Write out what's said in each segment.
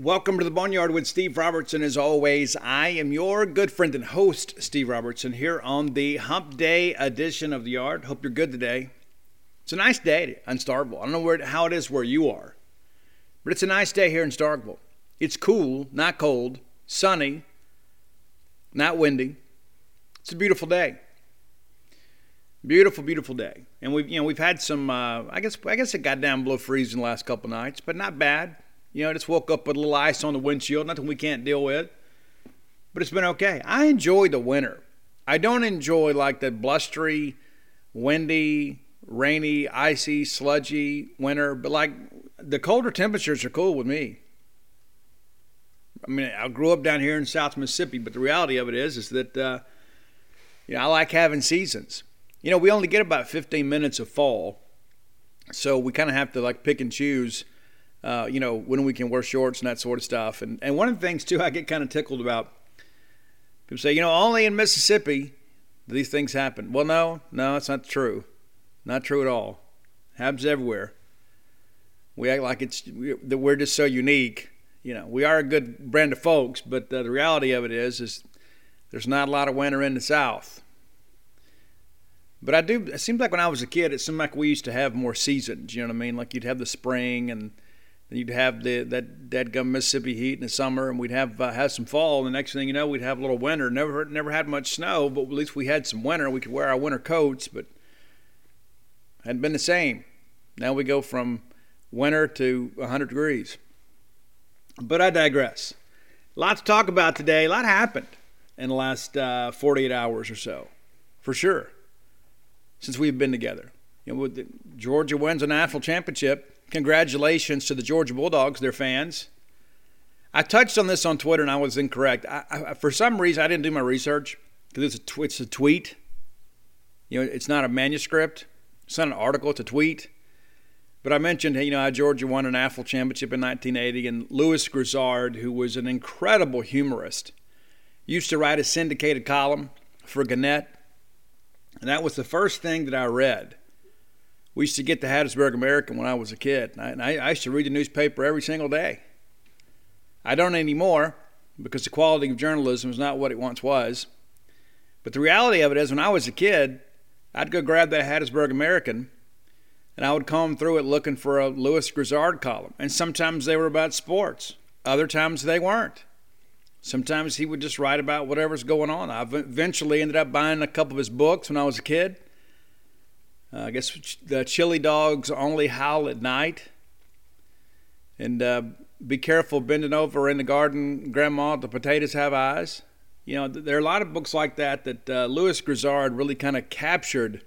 Welcome to the Boneyard with Steve Robertson. As always, I am your good friend and host, Steve Robertson, here on the Hump Day edition of the Yard. Hope you're good today. It's a nice day in Starkville. I don't know where, how it is where you are, but it's a nice day here in Starkville. It's cool, not cold, sunny, not windy. It's a beautiful day. Beautiful, beautiful day. And we've you know we've had some. Uh, I guess I guess it got down below freezing the last couple nights, but not bad. You know, just woke up with a little ice on the windshield, nothing we can't deal with. But it's been okay. I enjoy the winter. I don't enjoy like the blustery, windy, rainy, icy, sludgy winter, but like the colder temperatures are cool with me. I mean, I grew up down here in South Mississippi, but the reality of it is, is that uh, you know I like having seasons. You know, we only get about 15 minutes of fall, so we kind of have to like pick and choose uh, you know, when we can wear shorts and that sort of stuff. And and one of the things too, I get kind of tickled about. People say, you know, only in Mississippi these things happen. Well, no, no, it's not true. Not true at all. It happens everywhere. We act like it's that we're just so unique. You know, we are a good brand of folks, but uh, the reality of it is, is there's not a lot of winter in the South. But I do. It seems like when I was a kid, it seemed like we used to have more seasons. You know what I mean? Like you'd have the spring and you'd have the that dead gum Mississippi heat in the summer, and we'd have uh, have some fall. And the next thing you know, we'd have a little winter. Never never had much snow, but at least we had some winter. We could wear our winter coats, but hadn't been the same. Now we go from winter to 100 degrees. But I digress. A lot to talk about today. A lot happened in the last uh, 48 hours or so, for sure, since we've been together. You know, Georgia wins a national championship Congratulations to the Georgia Bulldogs, their fans. I touched on this on Twitter and I was incorrect. I, I, for some reason, I didn't do my research because it's, a, it's a tweet. You know, it's not a manuscript. It's not an article. It's a tweet. But I mentioned, you know, how Georgia won an AFL championship in 1980, and Lewis Grizzard, who was an incredible humorist, used to write a syndicated column for Gannett, and that was the first thing that I read we used to get the Hattiesburg American when I was a kid. And I, I used to read the newspaper every single day. I don't anymore because the quality of journalism is not what it once was. But the reality of it is, when I was a kid, I'd go grab that Hattiesburg American and I would comb through it looking for a Lewis Grizzard column. And sometimes they were about sports, other times they weren't. Sometimes he would just write about whatever's going on. I eventually ended up buying a couple of his books when I was a kid. Uh, I guess the chili dogs only howl at night. And uh, be careful bending over in the garden, Grandma. The potatoes have eyes. You know, there are a lot of books like that that uh, Lewis Grizzard really kind of captured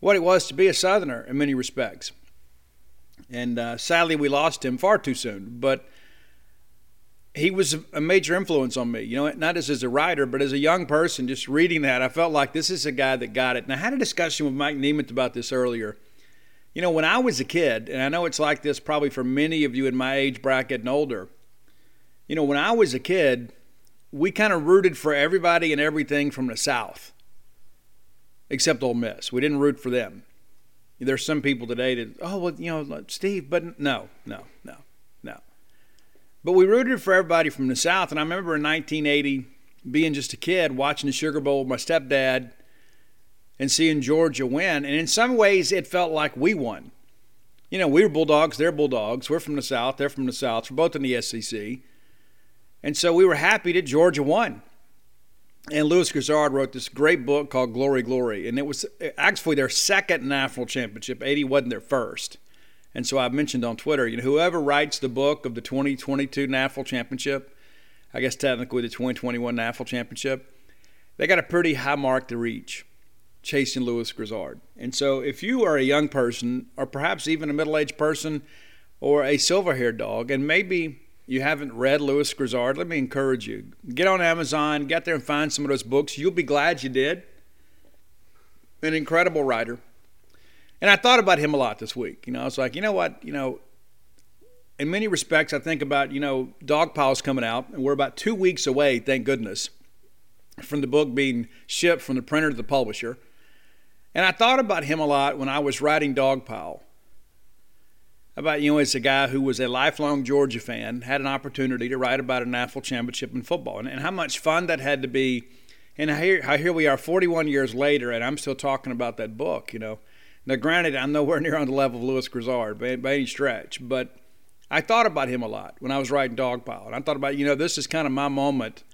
what it was to be a Southerner in many respects. And uh, sadly, we lost him far too soon. But he was a major influence on me. You know, not as as a writer, but as a young person, just reading that, I felt like this is a guy that got it. And I had a discussion with Mike Nemeth about this earlier. You know, when I was a kid, and I know it's like this probably for many of you in my age bracket and older. You know, when I was a kid, we kind of rooted for everybody and everything from the South, except Ole Miss. We didn't root for them. There's some people today that, oh, well, you know, Steve, but no, no, no. But we rooted for everybody from the South. And I remember in 1980 being just a kid watching the Sugar Bowl with my stepdad and seeing Georgia win. And in some ways, it felt like we won. You know, we were Bulldogs, they're Bulldogs. We're from the South, they're from the South. We're both in the SEC. And so we were happy that Georgia won. And Lewis Grizzard wrote this great book called Glory, Glory. And it was actually their second national championship. 80 wasn't their first. And so I mentioned on Twitter, you know, whoever writes the book of the 2022 NAFL championship, I guess technically the 2021 NAFL championship, they got a pretty high mark to reach, chasing Lewis Grizzard. And so if you are a young person, or perhaps even a middle aged person, or a silver haired dog, and maybe you haven't read Lewis Grizzard, let me encourage you. Get on Amazon, get there and find some of those books. You'll be glad you did. An incredible writer. And I thought about him a lot this week. You know, I was like, you know what? You know, in many respects, I think about, you know, Dogpile's coming out, and we're about two weeks away, thank goodness, from the book being shipped from the printer to the publisher. And I thought about him a lot when I was writing Dogpile. About, you know, as a guy who was a lifelong Georgia fan, had an opportunity to write about a national championship in football, and, and how much fun that had to be. And here, here we are 41 years later, and I'm still talking about that book, you know. Now, granted, I'm nowhere near on the level of Lewis Grizzard by, by any stretch, but I thought about him a lot when I was writing Dogpile. And I thought about, you know, this is kind of my moment,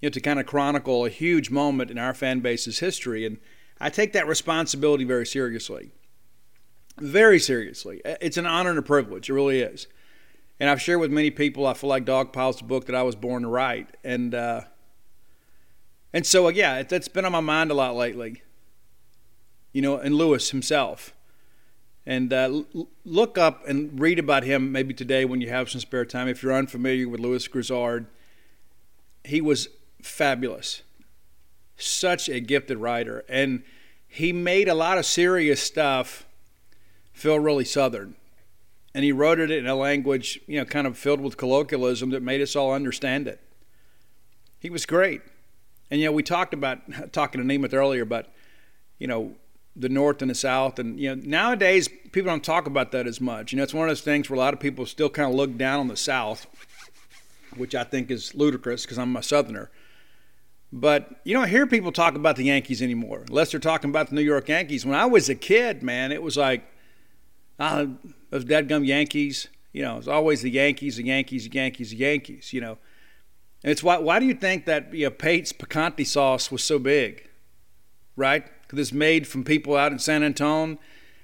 you know, to kind of chronicle a huge moment in our fan base's history. And I take that responsibility very seriously. Very seriously. It's an honor and a privilege. It really is. And I've shared with many people, I feel like Dogpile's the book that I was born to write. And, uh, and so, yeah, it, it's been on my mind a lot lately. You know, and Lewis himself and uh, look up and read about him maybe today when you have some spare time. If you're unfamiliar with Lewis Grizzard, he was fabulous, such a gifted writer, and he made a lot of serious stuff feel really southern. And he wrote it in a language, you know, kind of filled with colloquialism that made us all understand it. He was great. And, you know, we talked about, talking to Nemeth earlier, but, you know, the North and the South. And you know, nowadays people don't talk about that as much. You know, it's one of those things where a lot of people still kind of look down on the South, which I think is ludicrous because I'm a Southerner. But you don't hear people talk about the Yankees anymore, unless they're talking about the New York Yankees. When I was a kid, man, it was like, ah, those deadgum Yankees. You know, it's always the Yankees, the Yankees, the Yankees, the Yankees. You know, and it's why. Why do you think that you know, Pace's picante sauce was so big, right? It's made from people out in San Antonio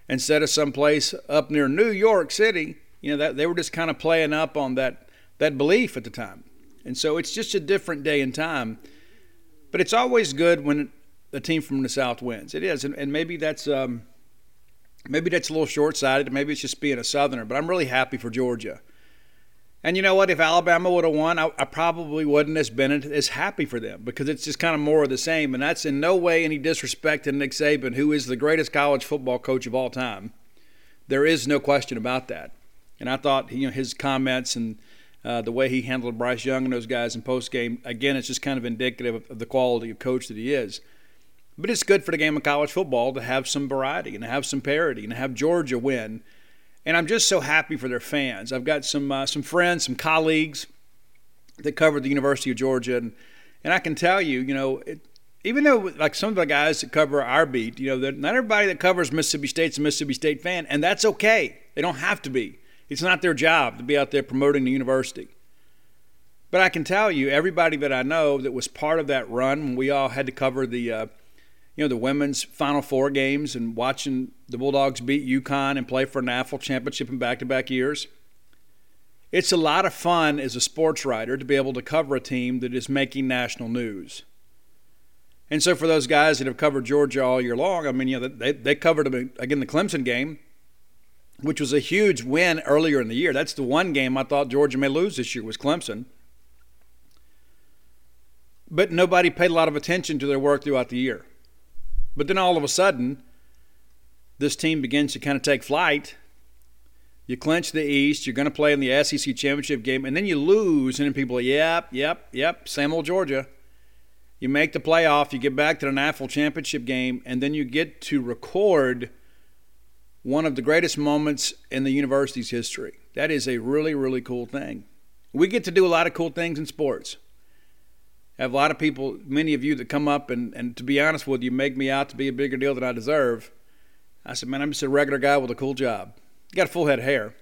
instead of someplace up near New York City. You know that they were just kind of playing up on that that belief at the time, and so it's just a different day and time. But it's always good when a team from the South wins. It is, and, and maybe that's um, maybe that's a little short-sighted. Maybe it's just being a Southerner. But I'm really happy for Georgia. And you know what? If Alabama would have won, I, I, probably wouldn't have been as happy for them because it's just kind of more of the same. And that's in no way any disrespect to Nick Saban, who is the greatest college football coach of all time. There is no question about that. And I thought you know his comments and uh, the way he handled Bryce Young and those guys in post game, again, it's just kind of indicative of, of the quality of coach that he is. But it's good for the game of college football to have some variety and to have some parity and to have Georgia win and I'm just so happy for their fans. I've got some uh, some friends, some colleagues that covered the University of Georgia, and and I can tell you, you know, it, even though like some of the guys that cover our beat, you know, not everybody that covers Mississippi State's a Mississippi State fan, and that's okay. They don't have to be. It's not their job to be out there promoting the university. But I can tell you, everybody that I know that was part of that run we all had to cover the uh, you know, the women's Final Four games and watching the Bulldogs beat UConn and play for a national championship in back to back years. It's a lot of fun as a sports writer to be able to cover a team that is making national news. And so for those guys that have covered Georgia all year long, I mean, you know, they, they covered them again the Clemson game, which was a huge win earlier in the year. That's the one game I thought Georgia may lose this year was Clemson. But nobody paid a lot of attention to their work throughout the year. But then all of a sudden, this team begins to kind of take flight. You clinch the East, you're going to play in the SEC championship game, and then you lose, and then people are, yep, yep, yep, same old Georgia. You make the playoff, you get back to the national championship game, and then you get to record one of the greatest moments in the university's history. That is a really, really cool thing. We get to do a lot of cool things in sports. I have a lot of people, many of you that come up and, and to be honest with you, make me out to be a bigger deal than I deserve. I said, man, I'm just a regular guy with a cool job. Got a full head of hair.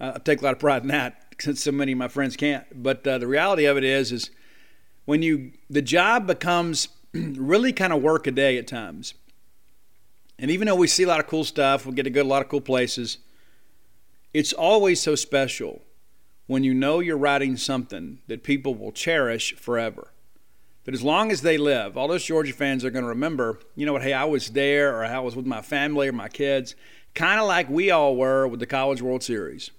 I take a lot of pride in that since so many of my friends can't. But uh, the reality of it is, is when you the job becomes really kind of work a day at times. And even though we see a lot of cool stuff, we get to go to a lot of cool places. It's always so special when you know you're writing something that people will cherish forever. That as long as they live, all those Georgia fans are going to remember, you know what, hey, I was there or I was with my family or my kids, kind of like we all were with the College World Series.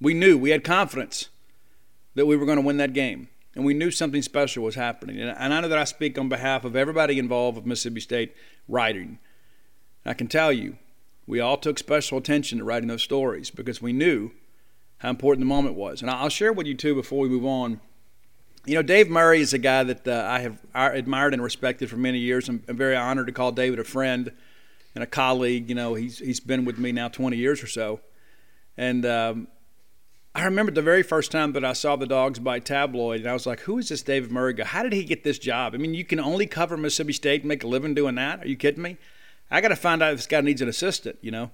We knew, we had confidence that we were going to win that game. And we knew something special was happening. And I know that I speak on behalf of everybody involved with Mississippi State writing. I can tell you, we all took special attention to writing those stories because we knew how important the moment was. And I'll share with you, too, before we move on. You know, Dave Murray is a guy that uh, I have admired and respected for many years. I'm, I'm very honored to call David a friend and a colleague. You know, he's, he's been with me now 20 years or so. And um, I remember the very first time that I saw the Dogs Bite tabloid, and I was like, "Who is this David Murray guy? How did he get this job? I mean, you can only cover Mississippi State and make a living doing that? Are you kidding me? I got to find out if this guy needs an assistant, you know."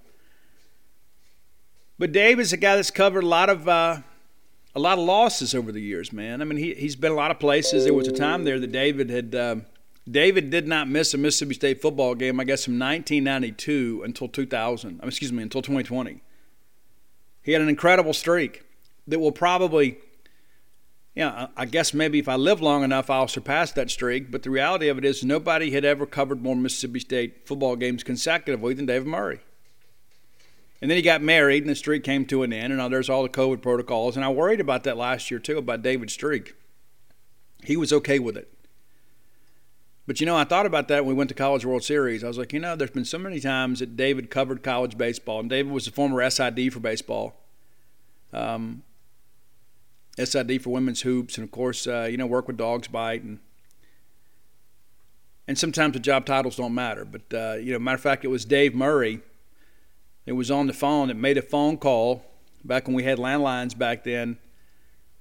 But Dave is a guy that's covered a lot of uh, a lot of losses over the years, man. I mean, he he's been a lot of places. There was a time there that David had. Uh, David did not miss a Mississippi State football game, I guess, from 1992 until 2000. Excuse me, until 2020. He had an incredible streak that will probably, know, I guess maybe if I live long enough, I'll surpass that streak. But the reality of it is, nobody had ever covered more Mississippi State football games consecutively than David Murray. And then he got married, and the streak came to an end, and there's all the COVID protocols. And I worried about that last year, too, about David's streak. He was okay with it. But you know, I thought about that when we went to College World Series. I was like, you know, there's been so many times that David covered college baseball, and David was a former SID for baseball, um, SID for women's hoops, and of course, uh, you know, work with Dogs Bite, and and sometimes the job titles don't matter. But uh, you know, matter of fact, it was Dave Murray. It was on the phone that made a phone call back when we had landlines back then,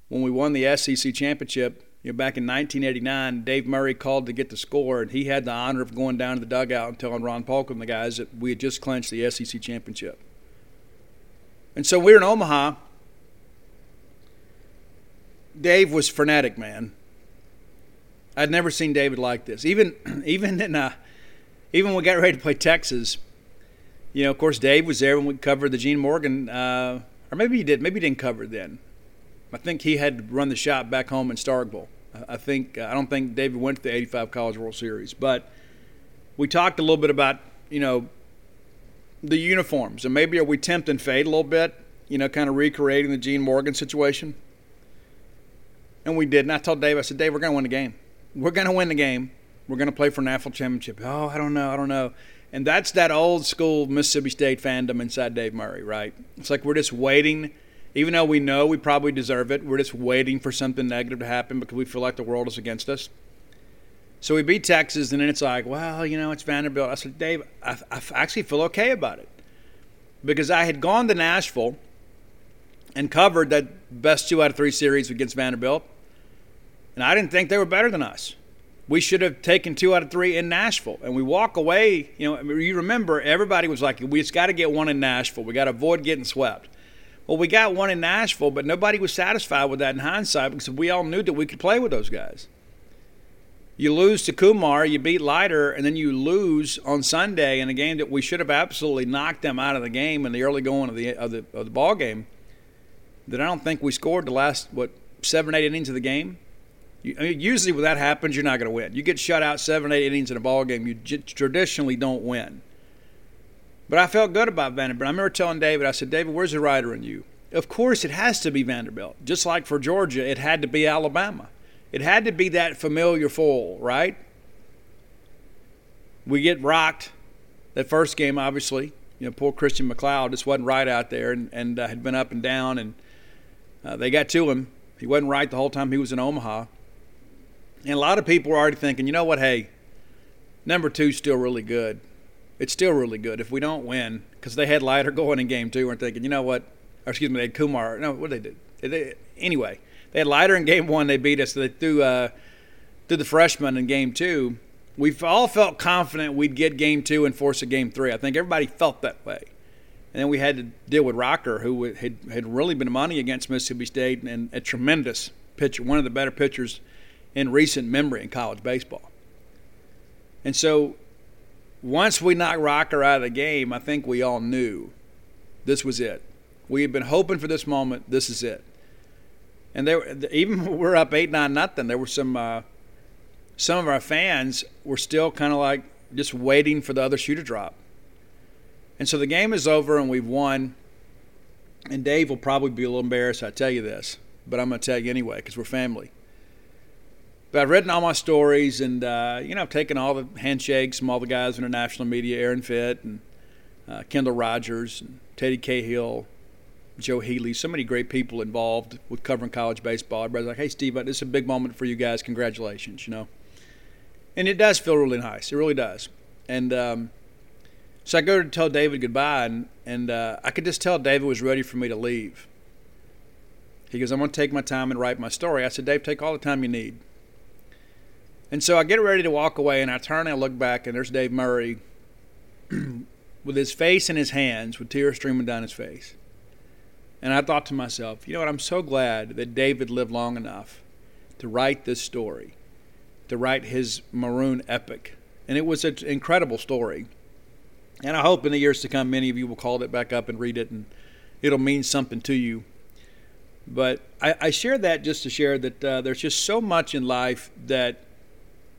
when we won the SEC championship you know, back in 1989, Dave Murray called to get the score, and he had the honor of going down to the dugout and telling Ron Polk and the guys that we had just clinched the SEC championship. And so we were in Omaha. Dave was frenetic, man. I'd never seen David like this. Even even in uh, even when we got ready to play Texas, you know, of course, Dave was there when we covered the Gene Morgan, uh, or maybe he did, maybe he didn't cover it then. I think he had to run the shop back home in Starkville. I think I don't think David went to the '85 College World Series, but we talked a little bit about you know the uniforms and maybe are we tempting fate a little bit, you know, kind of recreating the Gene Morgan situation. And we did. And I told Dave, I said, Dave, we're going to win the game. We're going to win the game. We're going to play for a national championship. Oh, I don't know. I don't know. And that's that old school Mississippi State fandom inside Dave Murray, right? It's like we're just waiting even though we know we probably deserve it, we're just waiting for something negative to happen because we feel like the world is against us. So we beat Texas, and then it's like, well, you know, it's Vanderbilt. I said, Dave, I, I actually feel okay about it because I had gone to Nashville and covered that best two out of three series against Vanderbilt, and I didn't think they were better than us. We should have taken two out of three in Nashville, and we walk away. You know, you remember everybody was like, "We just got to get one in Nashville. We got to avoid getting swept." Well, we got one in Nashville, but nobody was satisfied with that in hindsight because we all knew that we could play with those guys. You lose to Kumar, you beat Leiter, and then you lose on Sunday in a game that we should have absolutely knocked them out of the game in the early going of the of the, of the ball game. That I don't think we scored the last what seven eight innings of the game. Usually when that happens, you're not going to win. You get shut out seven eight innings in a ball game, you j- traditionally don't win. But I felt good about Vanderbilt. I remember telling David, I said, David, where's the writer in you? Of course, it has to be Vanderbilt. Just like for Georgia, it had to be Alabama. It had to be that familiar foe, right? We get rocked that first game, obviously. You know, poor Christian MacLeod just wasn't right out there and, and uh, had been up and down, and uh, they got to him. He wasn't right the whole time he was in Omaha. And a lot of people were already thinking, you know what, hey, number two's still really good it's still really good if we don't win because they had Leiter going in game two and thinking, you know what? Or excuse me, they had Kumar. No, what did they do? They, anyway, they had Leiter in game one. They beat us. They threw uh, threw the freshman in game two. We've all felt confident we'd get game two and force a game three. I think everybody felt that way. And then we had to deal with Rocker, who had, had really been money against Mississippi State and a tremendous pitcher, one of the better pitchers in recent memory in college baseball. And so once we knocked Rocker out of the game, I think we all knew this was it. We had been hoping for this moment. This is it. And they were, even when we're up eight nine nothing. There were some uh, some of our fans were still kind of like just waiting for the other shoe to drop. And so the game is over and we've won. And Dave will probably be a little embarrassed. I tell you this. but I'm going to tell you anyway because we're family. But I've written all my stories, and uh, you know, I've taken all the handshakes from all the guys in the national media, Aaron Fitt and uh, Kendall Rogers, and Teddy Cahill, Joe Healey, so many great people involved with covering college baseball. Everybody's like, "Hey, Steve, this is a big moment for you guys. Congratulations!" You know, and it does feel really nice. It really does. And um, so I go to tell David goodbye, and and uh, I could just tell David was ready for me to leave. He goes, "I'm going to take my time and write my story." I said, "Dave, take all the time you need." And so I get ready to walk away, and I turn and I look back, and there's Dave Murray with his face in his hands, with tears streaming down his face. And I thought to myself, you know what? I'm so glad that David lived long enough to write this story, to write his maroon epic. And it was an incredible story. And I hope in the years to come, many of you will call it back up and read it, and it'll mean something to you. But I, I share that just to share that uh, there's just so much in life that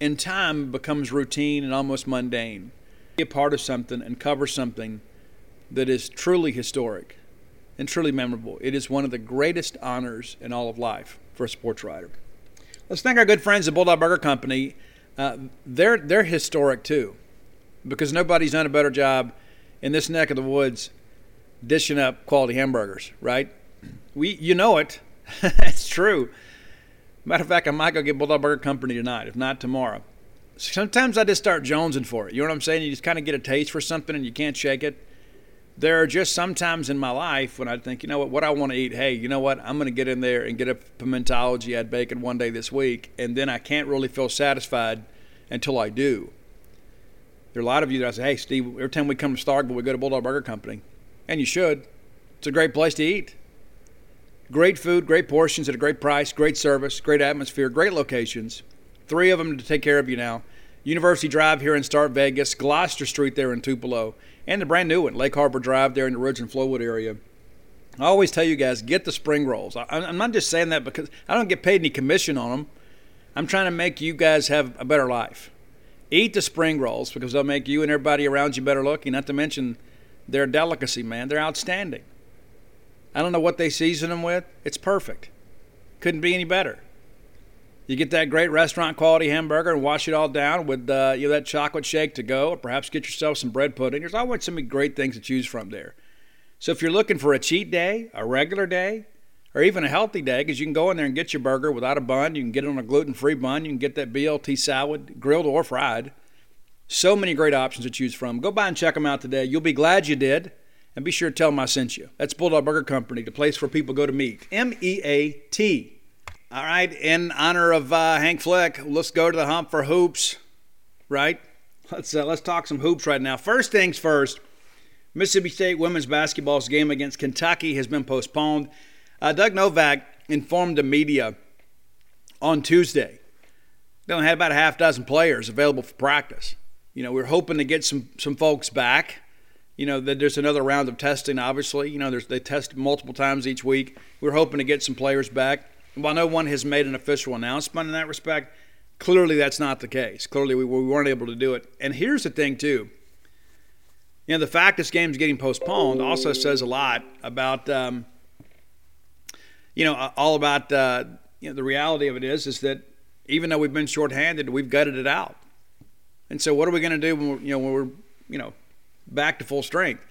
in time becomes routine and almost mundane. Be a part of something and cover something that is truly historic and truly memorable. It is one of the greatest honors in all of life for a sports writer. Let's thank our good friends at Bulldog Burger Company. Uh, they're they're historic too, because nobody's done a better job in this neck of the woods dishing up quality hamburgers. Right? We you know it. it's true. Matter of fact, I might go get Bulldog Burger Company tonight, if not tomorrow. Sometimes I just start jonesing for it. You know what I'm saying? You just kind of get a taste for something and you can't shake it. There are just sometimes in my life when I think, you know what, what I want to eat. Hey, you know what? I'm going to get in there and get a pimentology, add bacon one day this week, and then I can't really feel satisfied until I do. There are a lot of you that I say, hey, Steve, every time we come to Starkville, we go to Bulldog Burger Company. And you should. It's a great place to eat. Great food, great portions at a great price, great service, great atmosphere, great locations. Three of them to take care of you now. University Drive here in Start Vegas, Gloster Street there in Tupelo, and the brand new one, Lake Harbor Drive there in the Ridge and Flowood area. I always tell you guys, get the spring rolls. I'm not just saying that because I don't get paid any commission on them. I'm trying to make you guys have a better life. Eat the spring rolls because they'll make you and everybody around you better looking. Not to mention their delicacy, man. They're outstanding. I don't know what they season them with. It's perfect. Couldn't be any better. You get that great restaurant quality hamburger and wash it all down with uh, you know, that chocolate shake to go, or perhaps get yourself some bread pudding. There's always so many great things to choose from there. So if you're looking for a cheat day, a regular day, or even a healthy day, because you can go in there and get your burger without a bun, you can get it on a gluten-free bun, you can get that BLT salad, grilled or fried. So many great options to choose from. Go by and check them out today. You'll be glad you did. And be sure to tell them I sent you. That's Bulldog Burger Company, the place where people go to meet. M E A T. All right, in honor of uh, Hank Flick, let's go to the hump for hoops, right? Let's uh, let's talk some hoops right now. First things first, Mississippi State women's basketball's game against Kentucky has been postponed. Uh, Doug Novak informed the media on Tuesday. They only had about a half dozen players available for practice. You know, we we're hoping to get some some folks back you know, there's another round of testing. Obviously, you know, they test multiple times each week. We're hoping to get some players back. While no one has made an official announcement in that respect, clearly that's not the case. Clearly, we, we weren't able to do it. And here's the thing, too. You know, the fact this game's getting postponed also says a lot about, um, you know, all about uh, you know the reality of it is is that even though we've been shorthanded, we've gutted it out. And so, what are we going to do when you know when we're you know back to full strength.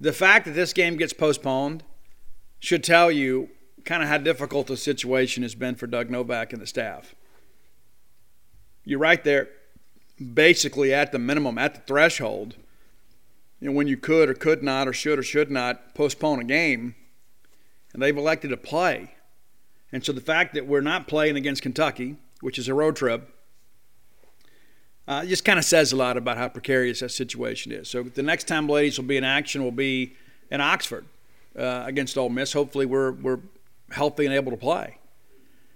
The fact that this game gets postponed should tell you kind of how difficult the situation has been for Doug Novak and the staff. You're right there, basically at the minimum, at the threshold. You know, when you could or could not, or should or should not postpone a game, and they've elected to play. And so the fact that we're not playing against Kentucky, which is a road trip, uh, just kind of says a lot about how precarious that situation is. So the next time ladies will be in action will be in Oxford uh, against Ole Miss. Hopefully we're we're healthy and able to play.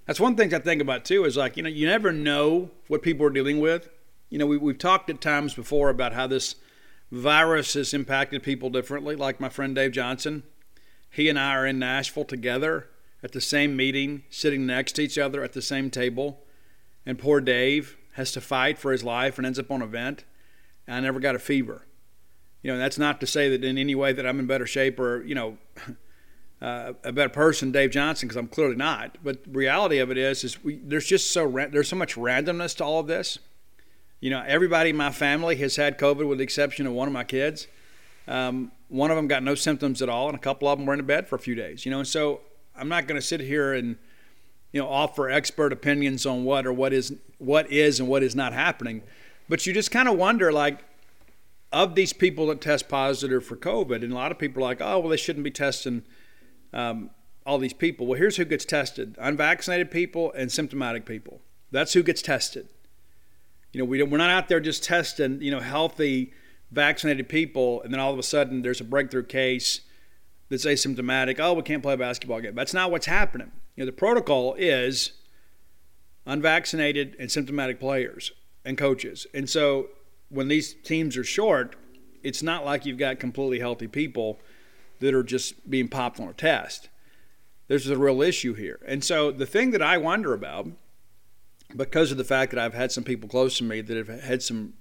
That's one thing I think about too. Is like you know you never know what people are dealing with. You know we, we've talked at times before about how this virus has impacted people differently. Like my friend Dave Johnson, he and I are in Nashville together at the same meeting, sitting next to each other at the same table, and poor Dave has to fight for his life and ends up on a vent. I never got a fever. You know, that's not to say that in any way that I'm in better shape or, you know, uh, a better person, Dave Johnson, because I'm clearly not. But the reality of it is, is we, there's just so there's so much randomness to all of this. You know, everybody in my family has had COVID, with the exception of one of my kids. Um, one of them got no symptoms at all, and a couple of them were in bed for a few days. You know, and so I'm not going to sit here and you know offer expert opinions on what or what is what is and what is not happening. But you just kind of wonder, like, of these people that test positive for COVID, and a lot of people are like, oh, well, they shouldn't be testing um, all these people. Well, here's who gets tested unvaccinated people and symptomatic people. That's who gets tested. You know, we we're not out there just testing, you know, healthy, vaccinated people, and then all of a sudden there's a breakthrough case that's asymptomatic. Oh, we can't play a basketball game. That's not what's happening. You know, the protocol is unvaccinated and symptomatic players and coaches. And so when these teams are short, it's not like you've got completely healthy people that are just being popped on a test. There's a real issue here. And so the thing that I wonder about, because of the fact that I've had some people close to me that have had some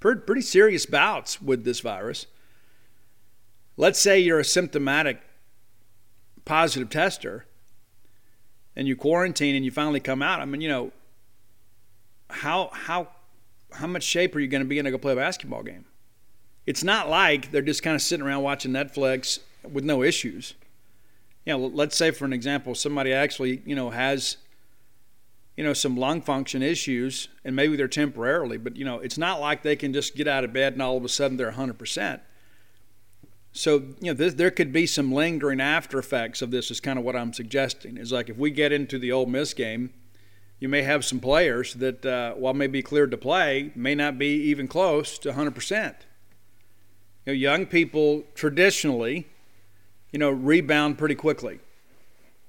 pretty serious bouts with this virus, let's say you're a symptomatic positive tester and you quarantine and you finally come out. I mean, you know, how how how much shape are you going to be in to go play a basketball game? it's not like they're just kind of sitting around watching Netflix with no issues. You know, let's say for an example, somebody actually, you know, has you know some lung function issues and maybe they're temporarily, but you know, it's not like they can just get out of bed and all of a sudden they're 100%. So, you know, this, there could be some lingering after effects of this is kind of what I'm suggesting. Is like if we get into the Ole Miss game, you may have some players that, uh, while may be cleared to play, may not be even close to 100% You know, young people traditionally, you know, rebound pretty quickly.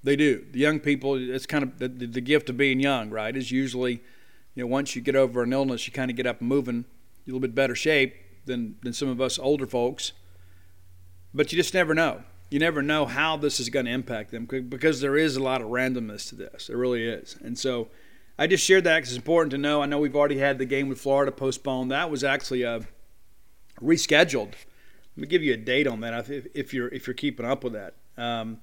They do. The young people, it's kind of the, the gift of being young, right? Is usually, you know, once you get over an illness, you kind of get up and moving, a little bit better shape than than some of us older folks. But you just never know. You never know how this is going to impact them because there is a lot of randomness to this. There really is. And so I just shared that because it's important to know. I know we've already had the game with Florida postponed. That was actually a uh, rescheduled let me give you a date on that if, if you're if you're keeping up with that. Um,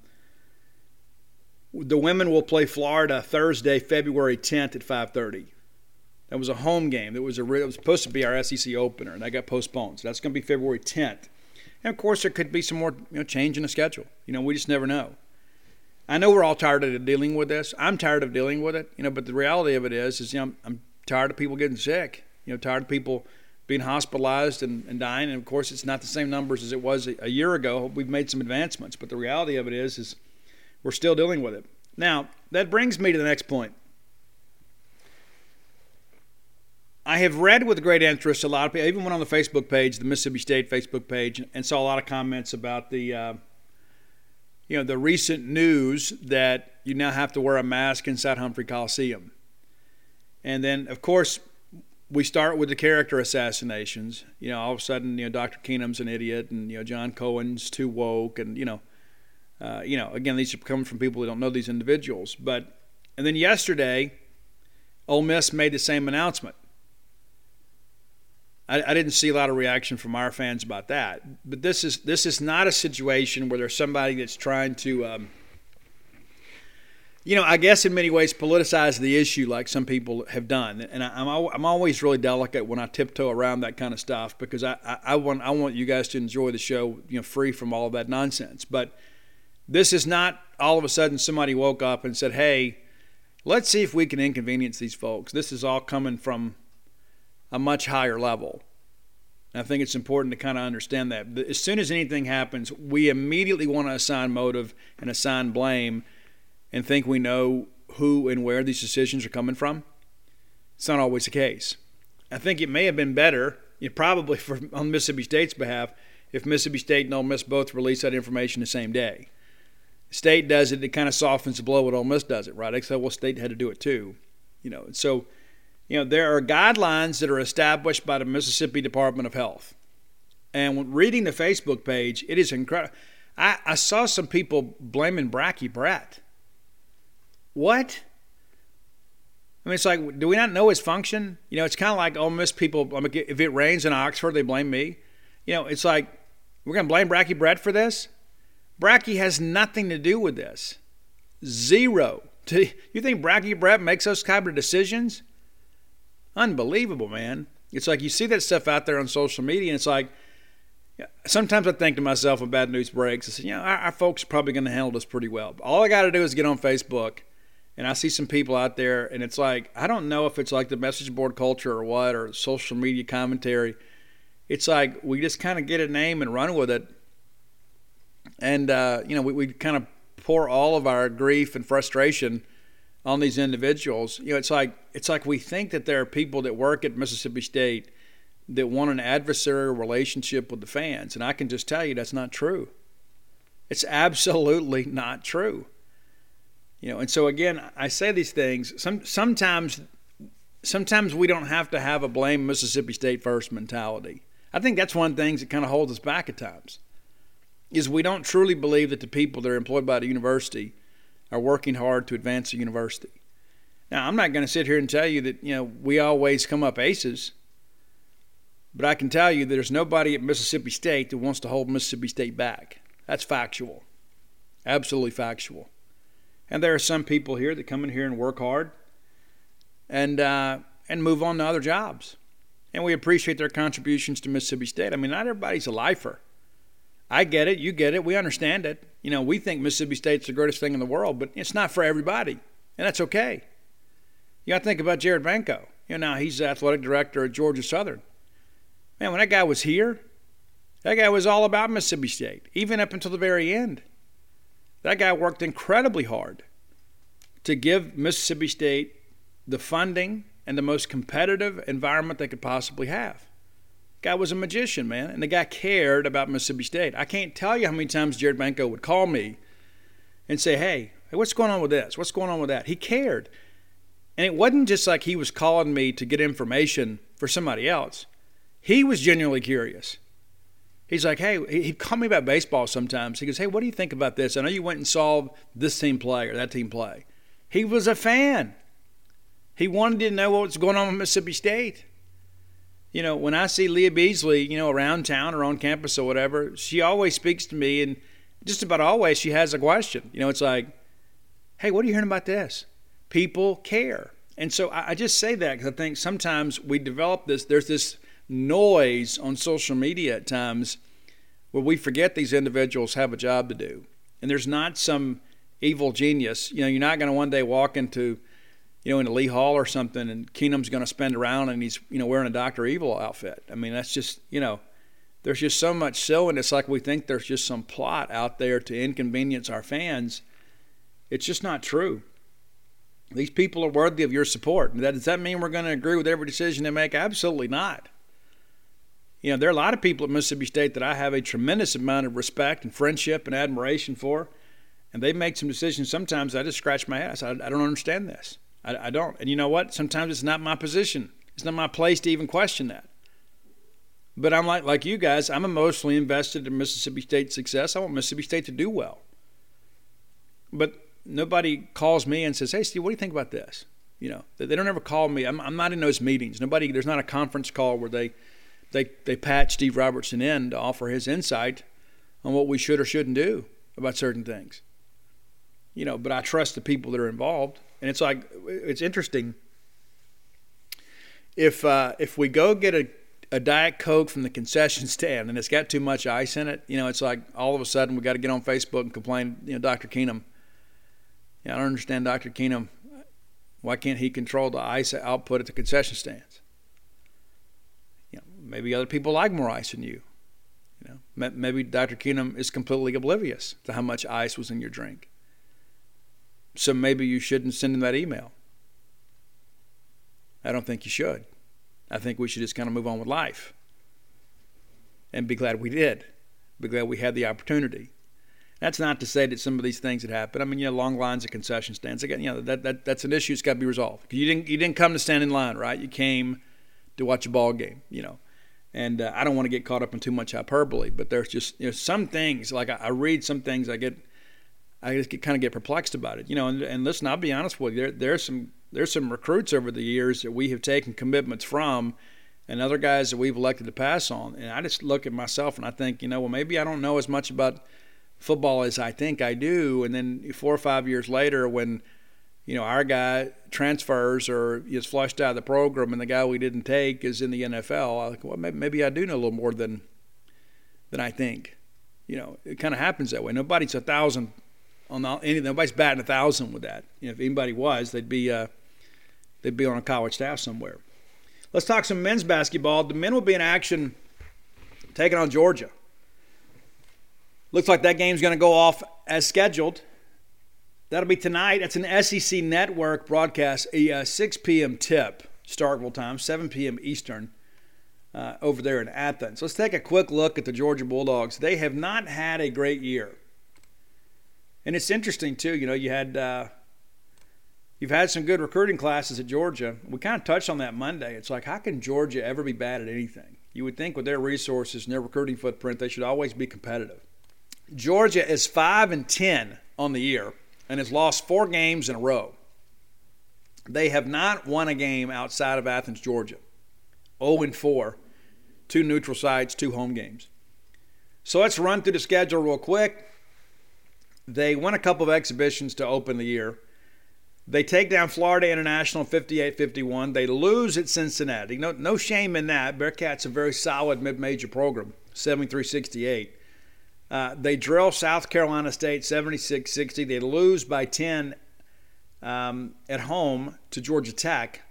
the women will play Florida Thursday, February 10th at 5:30. That was a home game. That was a it was supposed to be our SEC opener, and that got postponed. So that's going to be February 10th. And of course, there could be some more you know, change in the schedule. You know, we just never know. I know we're all tired of dealing with this. I'm tired of dealing with it. You know, but the reality of it is, is you know, I'm, tired of people getting sick. You know, tired of people being hospitalized and, and dying. And of course, it's not the same numbers as it was a, a year ago. We've made some advancements, but the reality of it is, is we're still dealing with it. Now, that brings me to the next point. I have read with great interest a lot of people. I even went on the Facebook page, the Mississippi State Facebook page, and saw a lot of comments about the, uh, you know, the recent news that you now have to wear a mask inside Humphrey Coliseum. And then, of course, we start with the character assassinations. You know, all of a sudden, you know, Dr. Keenum's an idiot, and you know, John Cohen's too woke, and you know, uh, you know, again, these are coming from people who don't know these individuals. But and then yesterday, Ole Miss made the same announcement. I, I didn't see a lot of reaction from our fans about that. But this is this is not a situation where there's somebody that's trying to. Um, you know, I guess in many ways politicize the issue like some people have done, and I, am I'm always really delicate when I tiptoe around that kind of stuff because I, I, I want I want you guys to enjoy the show, you know, free from all of that nonsense. But this is not all of a sudden somebody woke up and said, "Hey, let's see if we can inconvenience these folks." This is all coming from a much higher level. And I think it's important to kind of understand that. As soon as anything happens, we immediately want to assign motive and assign blame and think we know who and where these decisions are coming from. It's not always the case. I think it may have been better, probably for, on Mississippi State's behalf, if Mississippi State and Ole Miss both released that information the same day. State does it, it kind of softens the blow when Ole Miss does it, right? Except, well, State had to do it too. You know, so, you know, there are guidelines that are established by the Mississippi Department of Health. And when reading the Facebook page, it is incredible. I, I saw some people blaming Bracky Brett what? I mean, it's like, do we not know his function? You know, it's kind of like Ole Miss people. if it rains in Oxford, they blame me. You know, it's like we're going to blame Bracky Brett for this. Bracky has nothing to do with this. Zero. You think Bracky Brett makes those kind of decisions? Unbelievable, man. It's like you see that stuff out there on social media, and it's like sometimes I think to myself when bad news breaks, I say, you know, our, our folks are probably going to handle this pretty well. All I got to do is get on Facebook, and I see some people out there, and it's like I don't know if it's like the message board culture or what, or social media commentary. It's like we just kind of get a name and run with it, and uh, you know, we, we kind of pour all of our grief and frustration on these individuals. You know, it's like it's like we think that there are people that work at Mississippi State that want an adversarial relationship with the fans, and I can just tell you that's not true. It's absolutely not true. You know, and so again, I say these things. Some sometimes, sometimes we don't have to have a blame Mississippi State first mentality. I think that's one of the things that kind of holds us back at times is we don't truly believe that the people that are employed by the university are working hard to advance the university. Now, I'm not going to sit here and tell you that, you know, we always come up aces, but I can tell you there's nobody at Mississippi State that wants to hold Mississippi State back. That's factual. Absolutely factual. And there are some people here that come in here and work hard and uh, and move on to other jobs. And we appreciate their contributions to Mississippi State. I mean, not everybody's a lifer. I get it. You get it. We understand it. You know, we think Mississippi State's the greatest thing in the world, but it's not for everybody, and that's okay. You got to think about Jared Benko. You know, now he's the athletic director at Georgia Southern. Man, when that guy was here, that guy was all about Mississippi State, even up until the very end. That guy worked incredibly hard to give Mississippi State the funding and the most competitive environment they could possibly have. Guy was a magician, man, and the guy cared about Mississippi State. I can't tell you how many times Jared Benko would call me and say, "Hey, what's going on with this? What's going on with that?" He cared, and it wasn't just like he was calling me to get information for somebody else. He was genuinely curious. He's like, "Hey," he'd call me about baseball sometimes. He goes, "Hey, what do you think about this? I know you went and saw this team play or that team play." He was a fan. He wanted to know what was going on with Mississippi State you know, when I see Leah Beasley, you know, around town or on campus or whatever, she always speaks to me, and just about always she has a question. You know, it's like, hey, what are you hearing about this? People care. And so I, just say that because I think sometimes we develop this, there's this noise on social media at times where we forget these individuals have a job to do. And there's not some evil genius. You know, you're not going to one day walk into you know, in a Lee Hall or something, and Keenum's going to spend around and he's, you know, wearing a Doctor Evil outfit. I mean, that's just, you know, there's just so much so, and it's like we think there's just some plot out there to inconvenience our fans. It's just not true. These people are worthy of your support. Does that mean we're going to agree with every decision they make? Absolutely not. You know, there are a lot of people at Mississippi State that I have a tremendous amount of respect and friendship and admiration for, and they make some decisions. Sometimes I just scratch my ass. I, I don't understand this. I, I don't. And you know what? Sometimes it's not my position. It's not my place to even question that. But I'm like like you guys. I'm emotionally invested in Mississippi State's success. I want Mississippi State to do well. But nobody calls me and says, "Hey, Steve, what do you think about this?" You know, they, don't ever call me. I'm, I'm not in those meetings. Nobody. There's not a conference call where they they they patch Steve Robertson in to offer his insight on what we should or shouldn't do about certain things. You know, but I trust the people that are involved. And it's like it's interesting. If uh, if we go get a a diet coke from the concession stand and it's got too much ice in it, you know, it's like all of a sudden we got to get on Facebook and complain. You know, Dr. Keenum. Yeah, I don't understand Dr. Keenum. Why can't he control the ice output at the concession stands? You know, maybe other people like more ice than you. You know, maybe Dr. Keenum is completely oblivious to how much ice was in your drink. So maybe you shouldn't send him that email. I don't think you should. I think we should just kind of move on with life and be glad we did. Be glad we had the opportunity. That's not to say that some of these things that happen. I mean, you know, long lines of concession stands. Again, you know, that, that that's an issue that's got to be resolved. You didn't you didn't come to stand in line, right? You came to watch a ball game, you know. And uh, I don't want to get caught up in too much hyperbole, but there's just you know some things like I, I read some things I get I just get, kind of get perplexed about it. You know, and, and listen, I'll be honest with you. There, there's some there's some recruits over the years that we have taken commitments from, and other guys that we've elected to pass on. And I just look at myself and I think, you know, well, maybe I don't know as much about football as I think I do. And then four or five years later, when you know our guy transfers or is flushed out of the program, and the guy we didn't take is in the NFL, I like, well, maybe, maybe I do know a little more than than I think. You know, it kind of happens that way. Nobody's a thousand on the, any, nobody's batting a thousand with that. You know, if anybody was, they'd be uh, they'd be on a college staff somewhere. Let's talk some men's basketball. The men will be in action taking on Georgia. Looks like that game's going to go off as scheduled. That'll be tonight. It's an SEC network broadcast, a uh, 6 p.m. tip, Starkville time, 7 p.m. Eastern, uh, over there in Athens. Let's take a quick look at the Georgia Bulldogs. They have not had a great year. And it's interesting, too. You know, you had. Uh, You've had some good recruiting classes at Georgia. We kind of touched on that Monday. It's like, how can Georgia ever be bad at anything? You would think with their resources and their recruiting footprint, they should always be competitive. Georgia is 5 and 10 on the year and has lost four games in a row. They have not won a game outside of Athens, Georgia. 0 and 4, two neutral sites, two home games. So let's run through the schedule real quick. They won a couple of exhibitions to open the year. They take down Florida International 58 51. They lose at Cincinnati. No, no shame in that. Bearcats a very solid mid major program, 73 68. Uh, they drill South Carolina State 76 60. They lose by 10 um, at home to Georgia Tech.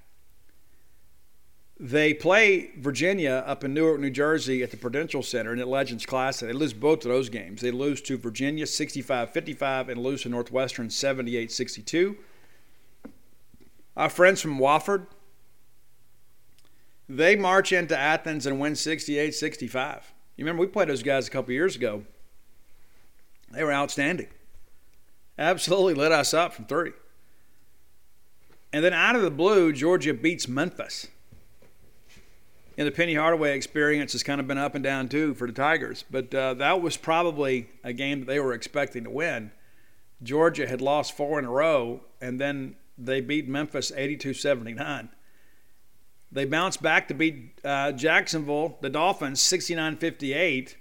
They play Virginia up in Newark, New Jersey at the Prudential Center in the Legends Classic. They lose both of those games. They lose to Virginia 65 55 and lose to Northwestern 78 62. Our friends from Wofford, they march into Athens and win 68 65. You remember we played those guys a couple years ago. They were outstanding. Absolutely lit us up from three. And then out of the blue, Georgia beats Memphis. And the Penny Hardaway experience has kind of been up and down too for the Tigers, but uh, that was probably a game that they were expecting to win. Georgia had lost four in a row, and then they beat Memphis 82 79. They bounced back to beat uh, Jacksonville, the Dolphins, 69 58.